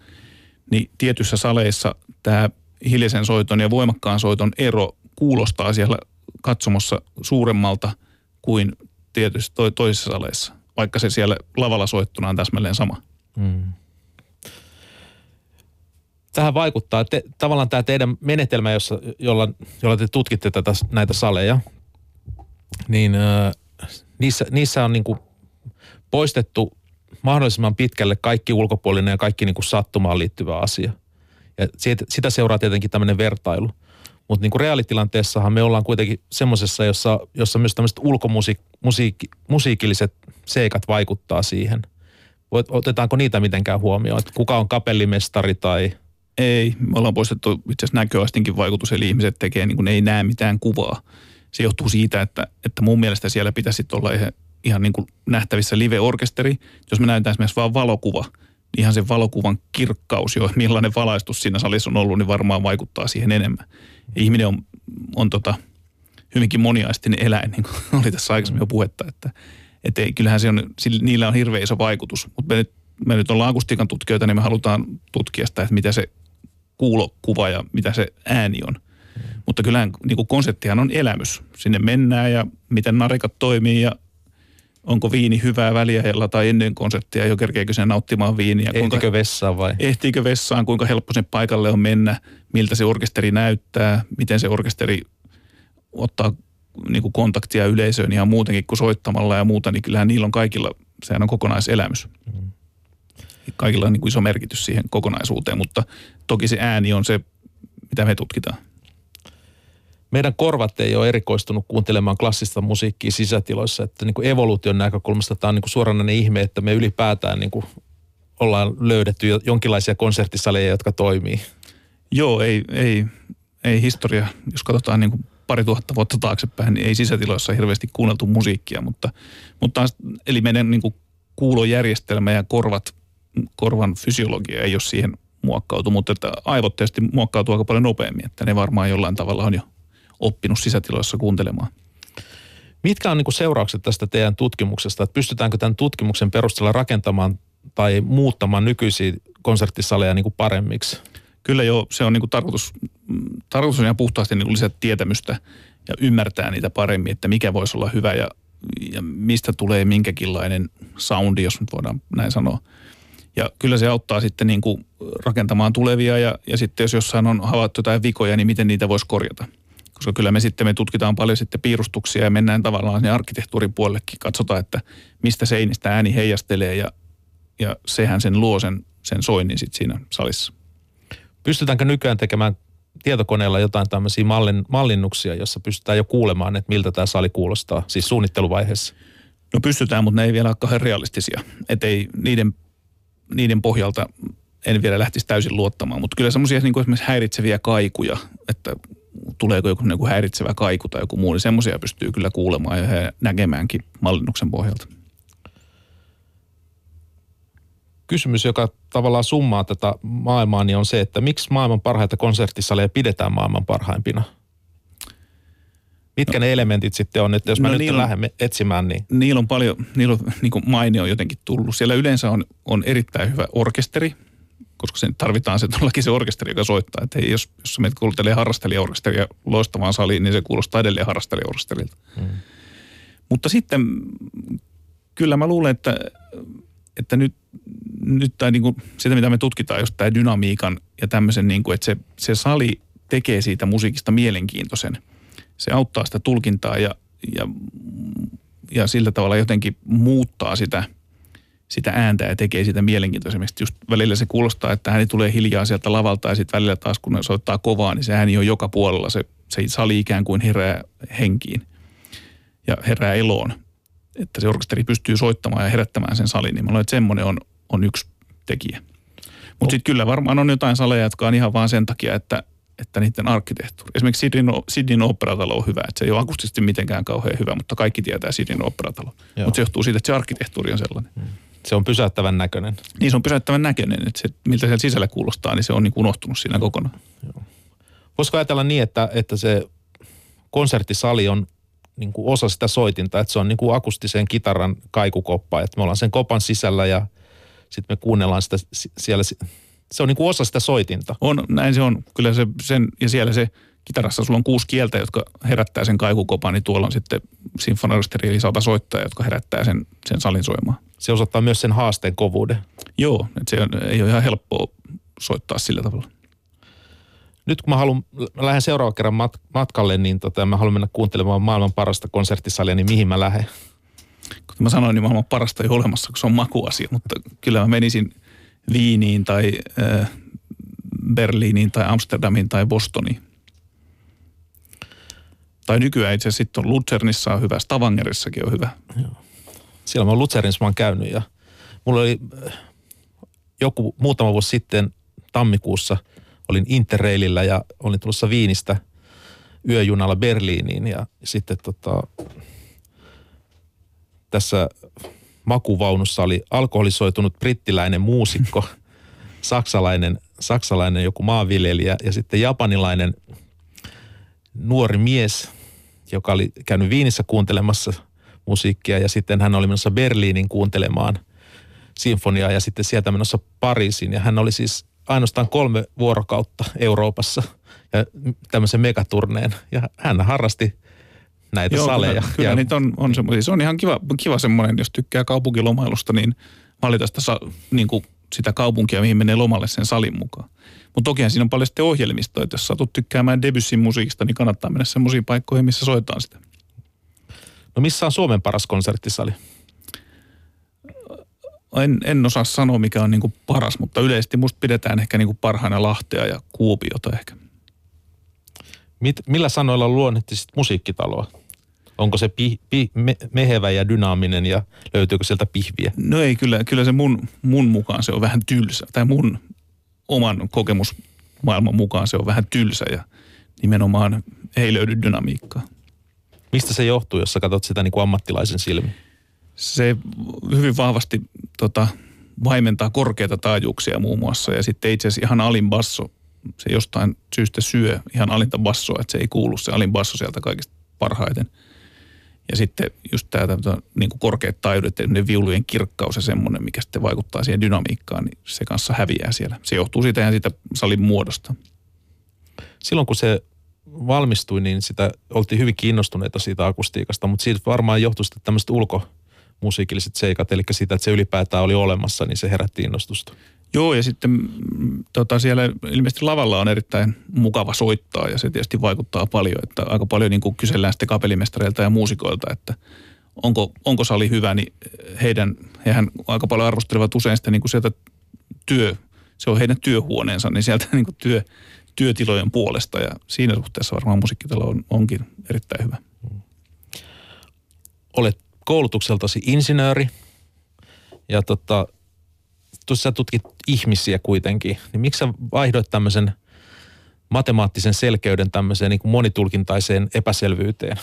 niin tietyissä saleissa tämä hiljaisen soiton ja voimakkaan soiton ero kuulostaa siellä katsomossa suuremmalta kuin tietysti toisissa saleissa, vaikka se siellä lavalla soittuna on täsmälleen sama. Hmm tähän vaikuttaa te, tavallaan tämä teidän menetelmä, jossa, jolla, jolla te tutkitte tätä, näitä saleja, niin äh, niissä, niissä on niin kuin poistettu mahdollisimman pitkälle kaikki ulkopuolinen ja kaikki niin kuin sattumaan liittyvä asia. Ja siitä, sitä seuraa tietenkin tämmöinen vertailu. Mutta niin kuin reaalitilanteessahan me ollaan kuitenkin semmoisessa, jossa, jossa myös tämmöiset ulkomusiikilliset seikat vaikuttaa siihen. Otetaanko niitä mitenkään huomioon? Että kuka on kapellimestari tai – ei, me ollaan poistettu itse asiassa näköastinkin vaikutus, eli ihmiset tekee niin kuin ei näe mitään kuvaa. Se johtuu siitä, että, että mun mielestä siellä pitäisi olla ihan, ihan niin kuin nähtävissä live-orkesteri. Jos me näytetään esimerkiksi vain valokuva, niin ihan sen valokuvan kirkkaus jo, millainen valaistus siinä salissa on ollut, niin varmaan vaikuttaa siihen enemmän. Ihminen on, on tota, hyvinkin moniaistinen eläin, niin kuin oli tässä aikaisemmin jo puhetta, että, että ei, kyllähän se on, niillä on hirveän iso vaikutus. Mutta me nyt, me nyt ollaan akustiikan tutkijoita, niin me halutaan tutkia sitä, että mitä se kuulokuva ja mitä se ääni on. Mutta kyllähän niin kuin konseptihan on elämys. Sinne mennään ja miten narikat toimii ja onko viini hyvää väliajalla tai ennen konseptia, jo kerkeekö sen nauttimaan viiniä. Ehtiikö kuinka, vessaan vai? Ehtiikö vessaan, kuinka helppo sen paikalle on mennä, miltä se orkesteri näyttää, miten se orkesteri ottaa niin kuin kontaktia yleisöön ihan muutenkin kuin soittamalla ja muuta, niin kyllähän niillä on kaikilla, sehän on kokonaiselämys. Mm kaikilla on niin kuin iso merkitys siihen kokonaisuuteen, mutta toki se ääni on se, mitä me tutkitaan. Meidän korvat ei ole erikoistunut kuuntelemaan klassista musiikkia sisätiloissa, että niin kuin evoluution näkökulmasta tämä on niin kuin suoranainen ihme, että me ylipäätään niin kuin ollaan löydetty jonkinlaisia konserttisaleja, jotka toimii. Joo, ei, ei, ei historia, jos katsotaan niin kuin pari tuhatta vuotta taaksepäin, niin ei sisätiloissa hirveästi kuunneltu musiikkia, mutta, mutta eli meidän niin kuin kuulojärjestelmä ja korvat korvan fysiologia ei ole siihen muokkautu, mutta että aivot tietysti muokkautuu aika paljon nopeammin, että ne varmaan jollain tavalla on jo oppinut sisätiloissa kuuntelemaan. Mitkä on niin seuraukset tästä teidän tutkimuksesta? Että pystytäänkö tämän tutkimuksen perusteella rakentamaan tai muuttamaan nykyisiä konserttisaleja niin kuin paremmiksi? kyllä jo se on niin kuin tarkoitus, tarkoitus on ihan puhtaasti niin kuin lisätä tietämystä ja ymmärtää niitä paremmin, että mikä voisi olla hyvä ja, ja mistä tulee minkäkinlainen soundi, jos nyt voidaan näin sanoa. Ja kyllä se auttaa sitten niin kuin rakentamaan tulevia ja, ja sitten jos jossain on havaittu jotain vikoja, niin miten niitä voisi korjata. Koska kyllä me sitten me tutkitaan paljon sitten piirustuksia ja mennään tavallaan ne arkkitehtuurin puolellekin. Katsotaan, että mistä seinistä ääni heijastelee ja, ja sehän sen luo sen, sen soinnin sitten siinä salissa. Pystytäänkö nykyään tekemään tietokoneella jotain tämmöisiä mallin, mallinnuksia, jossa pystytään jo kuulemaan, että miltä tämä sali kuulostaa, siis suunnitteluvaiheessa? No pystytään, mutta ne ei vielä ole kauhean realistisia. Että ei niiden, niiden pohjalta en vielä lähtisi täysin luottamaan. Mutta kyllä semmoisia niin esimerkiksi häiritseviä kaikuja, että tuleeko joku niin kuin häiritsevä kaiku tai joku muu, niin semmoisia pystyy kyllä kuulemaan ja näkemäänkin mallinnuksen pohjalta. Kysymys, joka tavallaan summaa tätä maailmaa, niin on se, että miksi maailman parhaita konserttisaleja pidetään maailman parhaimpina? Mitkä no, ne elementit sitten on, että jos no, mä nyt lähden etsimään, niin... Niillä on paljon, niillä on niin kuin maine on jotenkin tullut. Siellä yleensä on, on erittäin hyvä orkesteri, koska sen tarvitaan se todellakin se orkesteri, joka soittaa. Että hei, jos, jos meitä kuultelee harrastelijaorkesteria loistavaan saliin, niin se kuulostaa edelleen harrastelijaorkesterilta. Hmm. Mutta sitten kyllä mä luulen, että, että nyt, nyt tai niin kuin sitä, mitä me tutkitaan, just tämä dynamiikan ja tämmöisen, niin kuin, että se, se sali tekee siitä musiikista mielenkiintoisen. Se auttaa sitä tulkintaa ja, ja, ja sillä tavalla jotenkin muuttaa sitä – sitä ääntä ja tekee sitä mielenkiintoisemmista. Just välillä se kuulostaa, että ääni tulee hiljaa sieltä lavalta ja sitten välillä taas kun soittaa kovaa, niin se ääni on joka puolella. Se, se sali ikään kuin herää henkiin ja herää eloon. Että se orkesteri pystyy soittamaan ja herättämään sen salin, niin mä luulen, että semmoinen on, on yksi tekijä. Mutta sitten kyllä varmaan on jotain saleja, jotka on ihan vaan sen takia, että, että niiden arkkitehtuuri. Esimerkiksi Sydneyn, Sydneyn operatalo on hyvä. Että se ei ole akustisesti mitenkään kauhean hyvä, mutta kaikki tietää Sydneyn operatalo. Mutta se johtuu siitä, että se arkkitehtuuri on sellainen. Hmm. Se on pysäyttävän näköinen. Niin se on pysäyttävän näköinen, että se, miltä siellä sisällä kuulostaa, niin se on niin unohtunut siinä kokonaan. Joo. Voisiko ajatella niin, että, että se konserttisali on niin kuin osa sitä soitinta, että se on niin kuin akustisen kitaran kaikukoppa, että me ollaan sen kopan sisällä ja sitten me kuunnellaan sitä siellä. Se on niin kuin osa sitä soitinta. On, näin se on. Kyllä se sen, ja siellä se kitarassa sulla on kuusi kieltä, jotka herättää sen kaikukopan, niin tuolla on sitten sinfoniorkesteri eli sata soittajaa, jotka herättää sen, sen salin soimaan. Se osoittaa myös sen haasteen kovuuden. Joo, että se on, ei ole ihan helppoa soittaa sillä tavalla. Nyt kun mä haluan, mä lähden seuraavan kerran mat, matkalle, niin tota, mä haluan mennä kuuntelemaan maailman parasta konserttisalia, niin mihin mä lähden? Kuten mä sanoin, niin maailman parasta ei ole olemassa, kun se on makuasia, mutta kyllä mä menisin Viiniin tai Berliiniin tai Amsterdamiin tai Bostoniin. Tai nykyään itse sitten on Luzernissa on hyvä, Stavangerissakin on hyvä. Joo. Siellä mä oon Luzernissa mä oon käynyt ja mulla oli joku muutama vuosi sitten tammikuussa olin Interrailillä ja olin tulossa Viinistä yöjunalla Berliiniin ja sitten tota, tässä makuvaunussa oli alkoholisoitunut brittiläinen muusikko, saksalainen, saksalainen joku maanviljelijä ja sitten japanilainen nuori mies, joka oli käynyt Viinissä kuuntelemassa musiikkia ja sitten hän oli menossa Berliinin kuuntelemaan sinfoniaa ja sitten sieltä menossa Pariisiin. Ja hän oli siis ainoastaan kolme vuorokautta Euroopassa ja tämmöisen megaturneen. Ja hän harrasti näitä Joo, saleja. Kyllä, kyllä ja, niitä on, on semmoisia. Se on ihan kiva, kiva semmoinen, jos tykkää kaupunkilomailusta, niin valita sitä, niin kuin sitä kaupunkia, mihin menee lomalle sen salin mukaan. Mutta tokihan siinä on paljon sitten ohjelmistoja, että jos satut tykkäämään Debussyn musiikista, niin kannattaa mennä semmoisiin paikkoihin, missä soitetaan sitä. No missä on Suomen paras konserttisali? En, en osaa sanoa, mikä on niinku paras, mutta yleisesti musta pidetään ehkä niinku parhaina Lahtea ja Kuopiota ehkä. Mit, millä sanoilla luonnehtisit musiikkitaloa? Onko se pi, pi, me, mehevä ja dynaaminen ja löytyykö sieltä pihviä? No ei, kyllä, kyllä se mun, mun mukaan se on vähän tylsä. Tai mun oman kokemusmaailman mukaan se on vähän tylsä ja nimenomaan ei löydy dynamiikkaa. Mistä se johtuu, jos sä katsot sitä niin kuin ammattilaisen silmin? Se hyvin vahvasti tota, vaimentaa korkeita taajuuksia muun muassa ja sitten itse asiassa ihan alin basso, se jostain syystä syö ihan alinta bassoa, että se ei kuulu se alin basso sieltä kaikista parhaiten. Ja sitten just tämä niin kuin korkeat taidot ja viulujen kirkkaus ja semmoinen, mikä sitten vaikuttaa siihen dynamiikkaan, niin se kanssa häviää siellä. Se johtuu siitä ja siitä salin muodosta. Silloin kun se valmistui, niin sitä oltiin hyvin kiinnostuneita siitä akustiikasta, mutta siitä varmaan johtui sitten tämmöiset ulkomusiikilliset seikat, eli siitä, että se ylipäätään oli olemassa, niin se herätti innostusta. Joo, ja sitten mm, tota, siellä ilmeisesti lavalla on erittäin mukava soittaa, ja se tietysti vaikuttaa paljon, että aika paljon niin kuin kysellään sitten kapelimestareilta ja muusikoilta, että onko, onko sali hyvä, niin heidän, hehän aika paljon arvostelevat usein sitä niin kuin sieltä työ, se on heidän työhuoneensa, niin sieltä niin kuin työ, työtilojen puolesta ja siinä suhteessa varmaan musiikkitalo on, onkin erittäin hyvä. Olet koulutukseltasi insinööri ja tota, tuossa tutkit ihmisiä kuitenkin, niin miksi sä vaihdoit tämmöisen matemaattisen selkeyden tämmöiseen niin kuin monitulkintaiseen epäselvyyteen?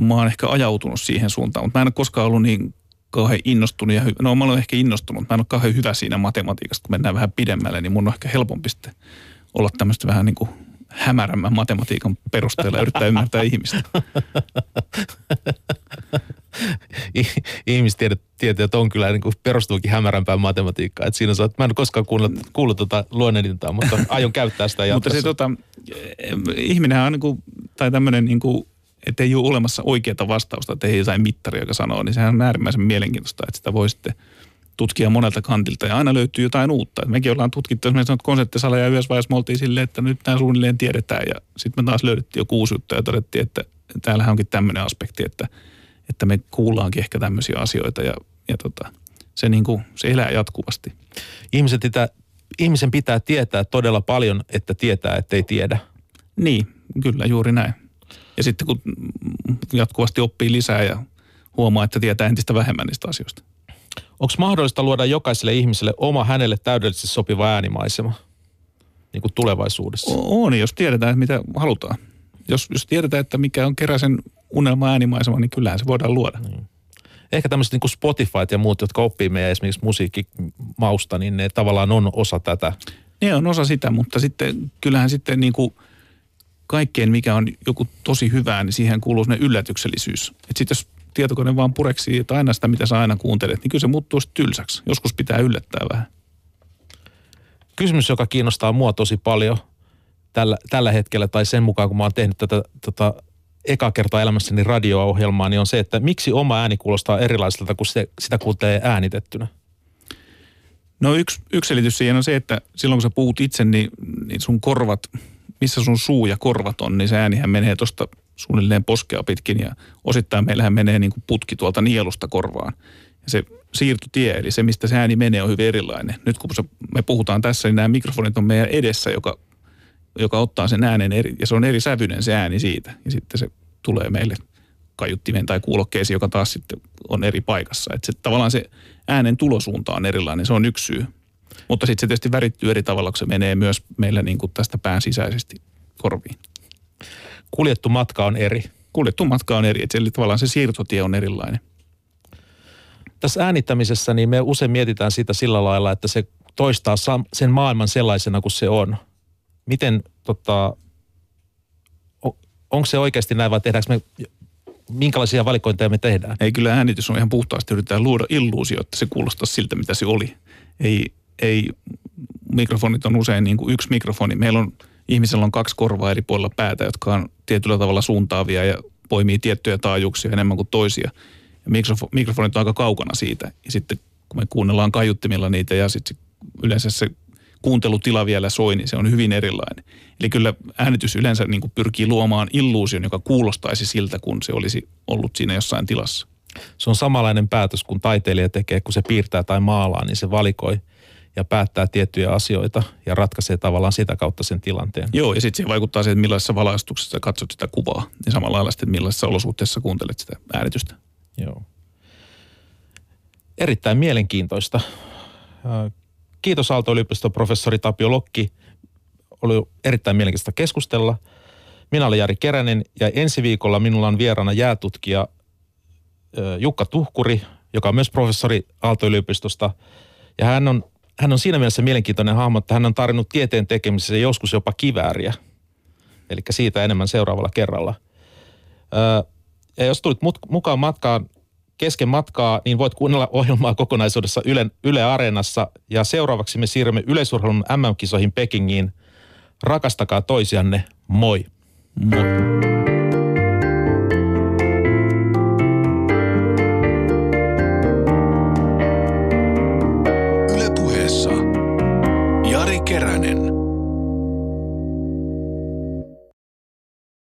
Mä oon ehkä ajautunut siihen suuntaan, mutta mä en ole koskaan ollut niin kauhean innostunut ja hy- no mä olen ehkä innostunut, mutta mä en ole kauhean hyvä siinä matematiikasta, kun mennään vähän pidemmälle, niin mun on ehkä helpompi sitten olla tämmöistä vähän niin kuin hämärämmän matematiikan perusteella yrittää ymmärtää ihmistä. Ihmistieteet on kyllä niin kuin perustuukin hämärämpään matematiikkaan. Että siinä on, mä en koskaan kuullut, kuullut tuota luonnehdintaa, mutta aion käyttää sitä Mutta se tota, ihminen on niin kuin, tai tämmöinen niin kuin, että ei ole olemassa oikeaa vastausta, että ei jotain mittari, joka sanoo, niin sehän on äärimmäisen mielenkiintoista, että sitä voi sitten – tutkia monelta kantilta ja aina löytyy jotain uutta. Mekin ollaan tutkittu esimerkiksi konseptisaleja ja yhdessä vaiheessa me oltiin silleen, että nyt nämä suunnilleen tiedetään ja sitten me taas löydettiin jo kuusi juttua ja todettiin, että täällähän onkin tämmöinen aspekti, että, että me kuullaankin ehkä tämmöisiä asioita ja, ja tota, se, niin kuin, se elää jatkuvasti. Ihmiset pitää, ihmisen pitää tietää todella paljon, että tietää, että ei tiedä. Niin, kyllä juuri näin. Ja sitten kun jatkuvasti oppii lisää ja huomaa, että tietää entistä vähemmän niistä asioista. Onko mahdollista luoda jokaiselle ihmiselle oma hänelle täydellisesti sopiva äänimaisema niin kuin tulevaisuudessa? On, jos tiedetään, mitä halutaan. Jos, jos tiedetään, että mikä on keräsen unelma äänimaisema, niin kyllähän se voidaan luoda. Niin. Ehkä tämmöiset niin kuin Spotify ja muut, jotka oppii meidän esimerkiksi musiikkimausta, niin ne tavallaan on osa tätä. Ne on osa sitä, mutta sitten kyllähän sitten niin kuin kaikkeen, mikä on joku tosi hyvää, niin siihen kuuluu ne yllätyksellisyys. Että sitten jos tietokone vaan pureksii, että aina sitä, mitä sä aina kuuntelet, niin kyllä se muuttuu sitten tylsäksi. Joskus pitää yllättää vähän. Kysymys, joka kiinnostaa mua tosi paljon tällä, tällä hetkellä, tai sen mukaan, kun mä oon tehnyt tätä tota, eka kertaa elämässäni radio-ohjelmaa, niin on se, että miksi oma ääni kuulostaa erilaiselta, kun se, sitä kuuntelee äänitettynä? No yksi, yksi selitys siihen on se, että silloin kun sä puhut itse, niin, niin sun korvat, missä sun suu ja korvat on, niin se äänihän menee tuosta suunnilleen poskea pitkin ja osittain meillähän menee niin kuin putki tuolta nielusta korvaan. Ja se siirtotie, eli se mistä se ääni menee on hyvin erilainen. Nyt kun me puhutaan tässä, niin nämä mikrofonit on meidän edessä, joka, joka ottaa sen äänen eri, ja se on eri sävyinen se ääni siitä. Ja sitten se tulee meille kaiuttimeen tai kuulokkeisiin, joka taas sitten on eri paikassa. Että se, tavallaan se äänen tulosuunta on erilainen, se on yksi syy. Mutta sitten se tietysti värittyy eri tavalla, kun se menee myös meillä niin kuin tästä pään sisäisesti korviin kuljettu matka on eri. Kuljettu matka on eri, eli tavallaan se siirtotie on erilainen. Tässä äänittämisessä niin me usein mietitään sitä sillä lailla, että se toistaa sen maailman sellaisena kuin se on. Miten, tota, onko se oikeasti näin vai tehdäänkö me, minkälaisia valikointeja me tehdään? Ei kyllä äänitys on ihan puhtaasti, yritetään luoda illuusio, että se kuulostaa siltä, mitä se oli. Ei, ei mikrofonit on usein niin kuin yksi mikrofoni. Meillä on ihmisellä on kaksi korvaa eri puolilla päätä, jotka on tietyllä tavalla suuntaavia ja poimii tiettyjä taajuuksia enemmän kuin toisia. Ja mikrofo, mikrofonit on aika kaukana siitä. Ja sitten kun me kuunnellaan kaiuttimilla niitä ja sitten yleensä se kuuntelutila vielä soi, niin se on hyvin erilainen. Eli kyllä äänitys yleensä niin kuin pyrkii luomaan illuusion, joka kuulostaisi siltä, kun se olisi ollut siinä jossain tilassa. Se on samanlainen päätös, kun taiteilija tekee, kun se piirtää tai maalaa, niin se valikoi – ja päättää tiettyjä asioita ja ratkaisee tavallaan sitä kautta sen tilanteen. Joo, ja sitten se vaikuttaa siihen, että millaisessa valaistuksessa katsot sitä kuvaa, niin samalla lailla sitten, millaisessa olosuhteessa kuuntelet sitä äänitystä. Joo. Erittäin mielenkiintoista. Kiitos Aalto-yliopiston professori Tapio Lokki. Oli erittäin mielenkiintoista keskustella. Minä olen Jari Keränen ja ensi viikolla minulla on vieraana jäätutkija Jukka Tuhkuri, joka on myös professori Aalto-yliopistosta. Ja hän on hän on siinä mielessä mielenkiintoinen hahmo, että hän on tarjonnut tieteen tekemisessä joskus jopa kivääriä. Eli siitä enemmän seuraavalla kerralla. Ja jos tulit mukaan matkaan kesken matkaa, niin voit kuunnella ohjelmaa kokonaisuudessa Yle, Yle Areenassa. Ja seuraavaksi me siirrymme yleisurheilun MM-kisoihin Pekingiin. Rakastakaa toisianne. Moi. Moi.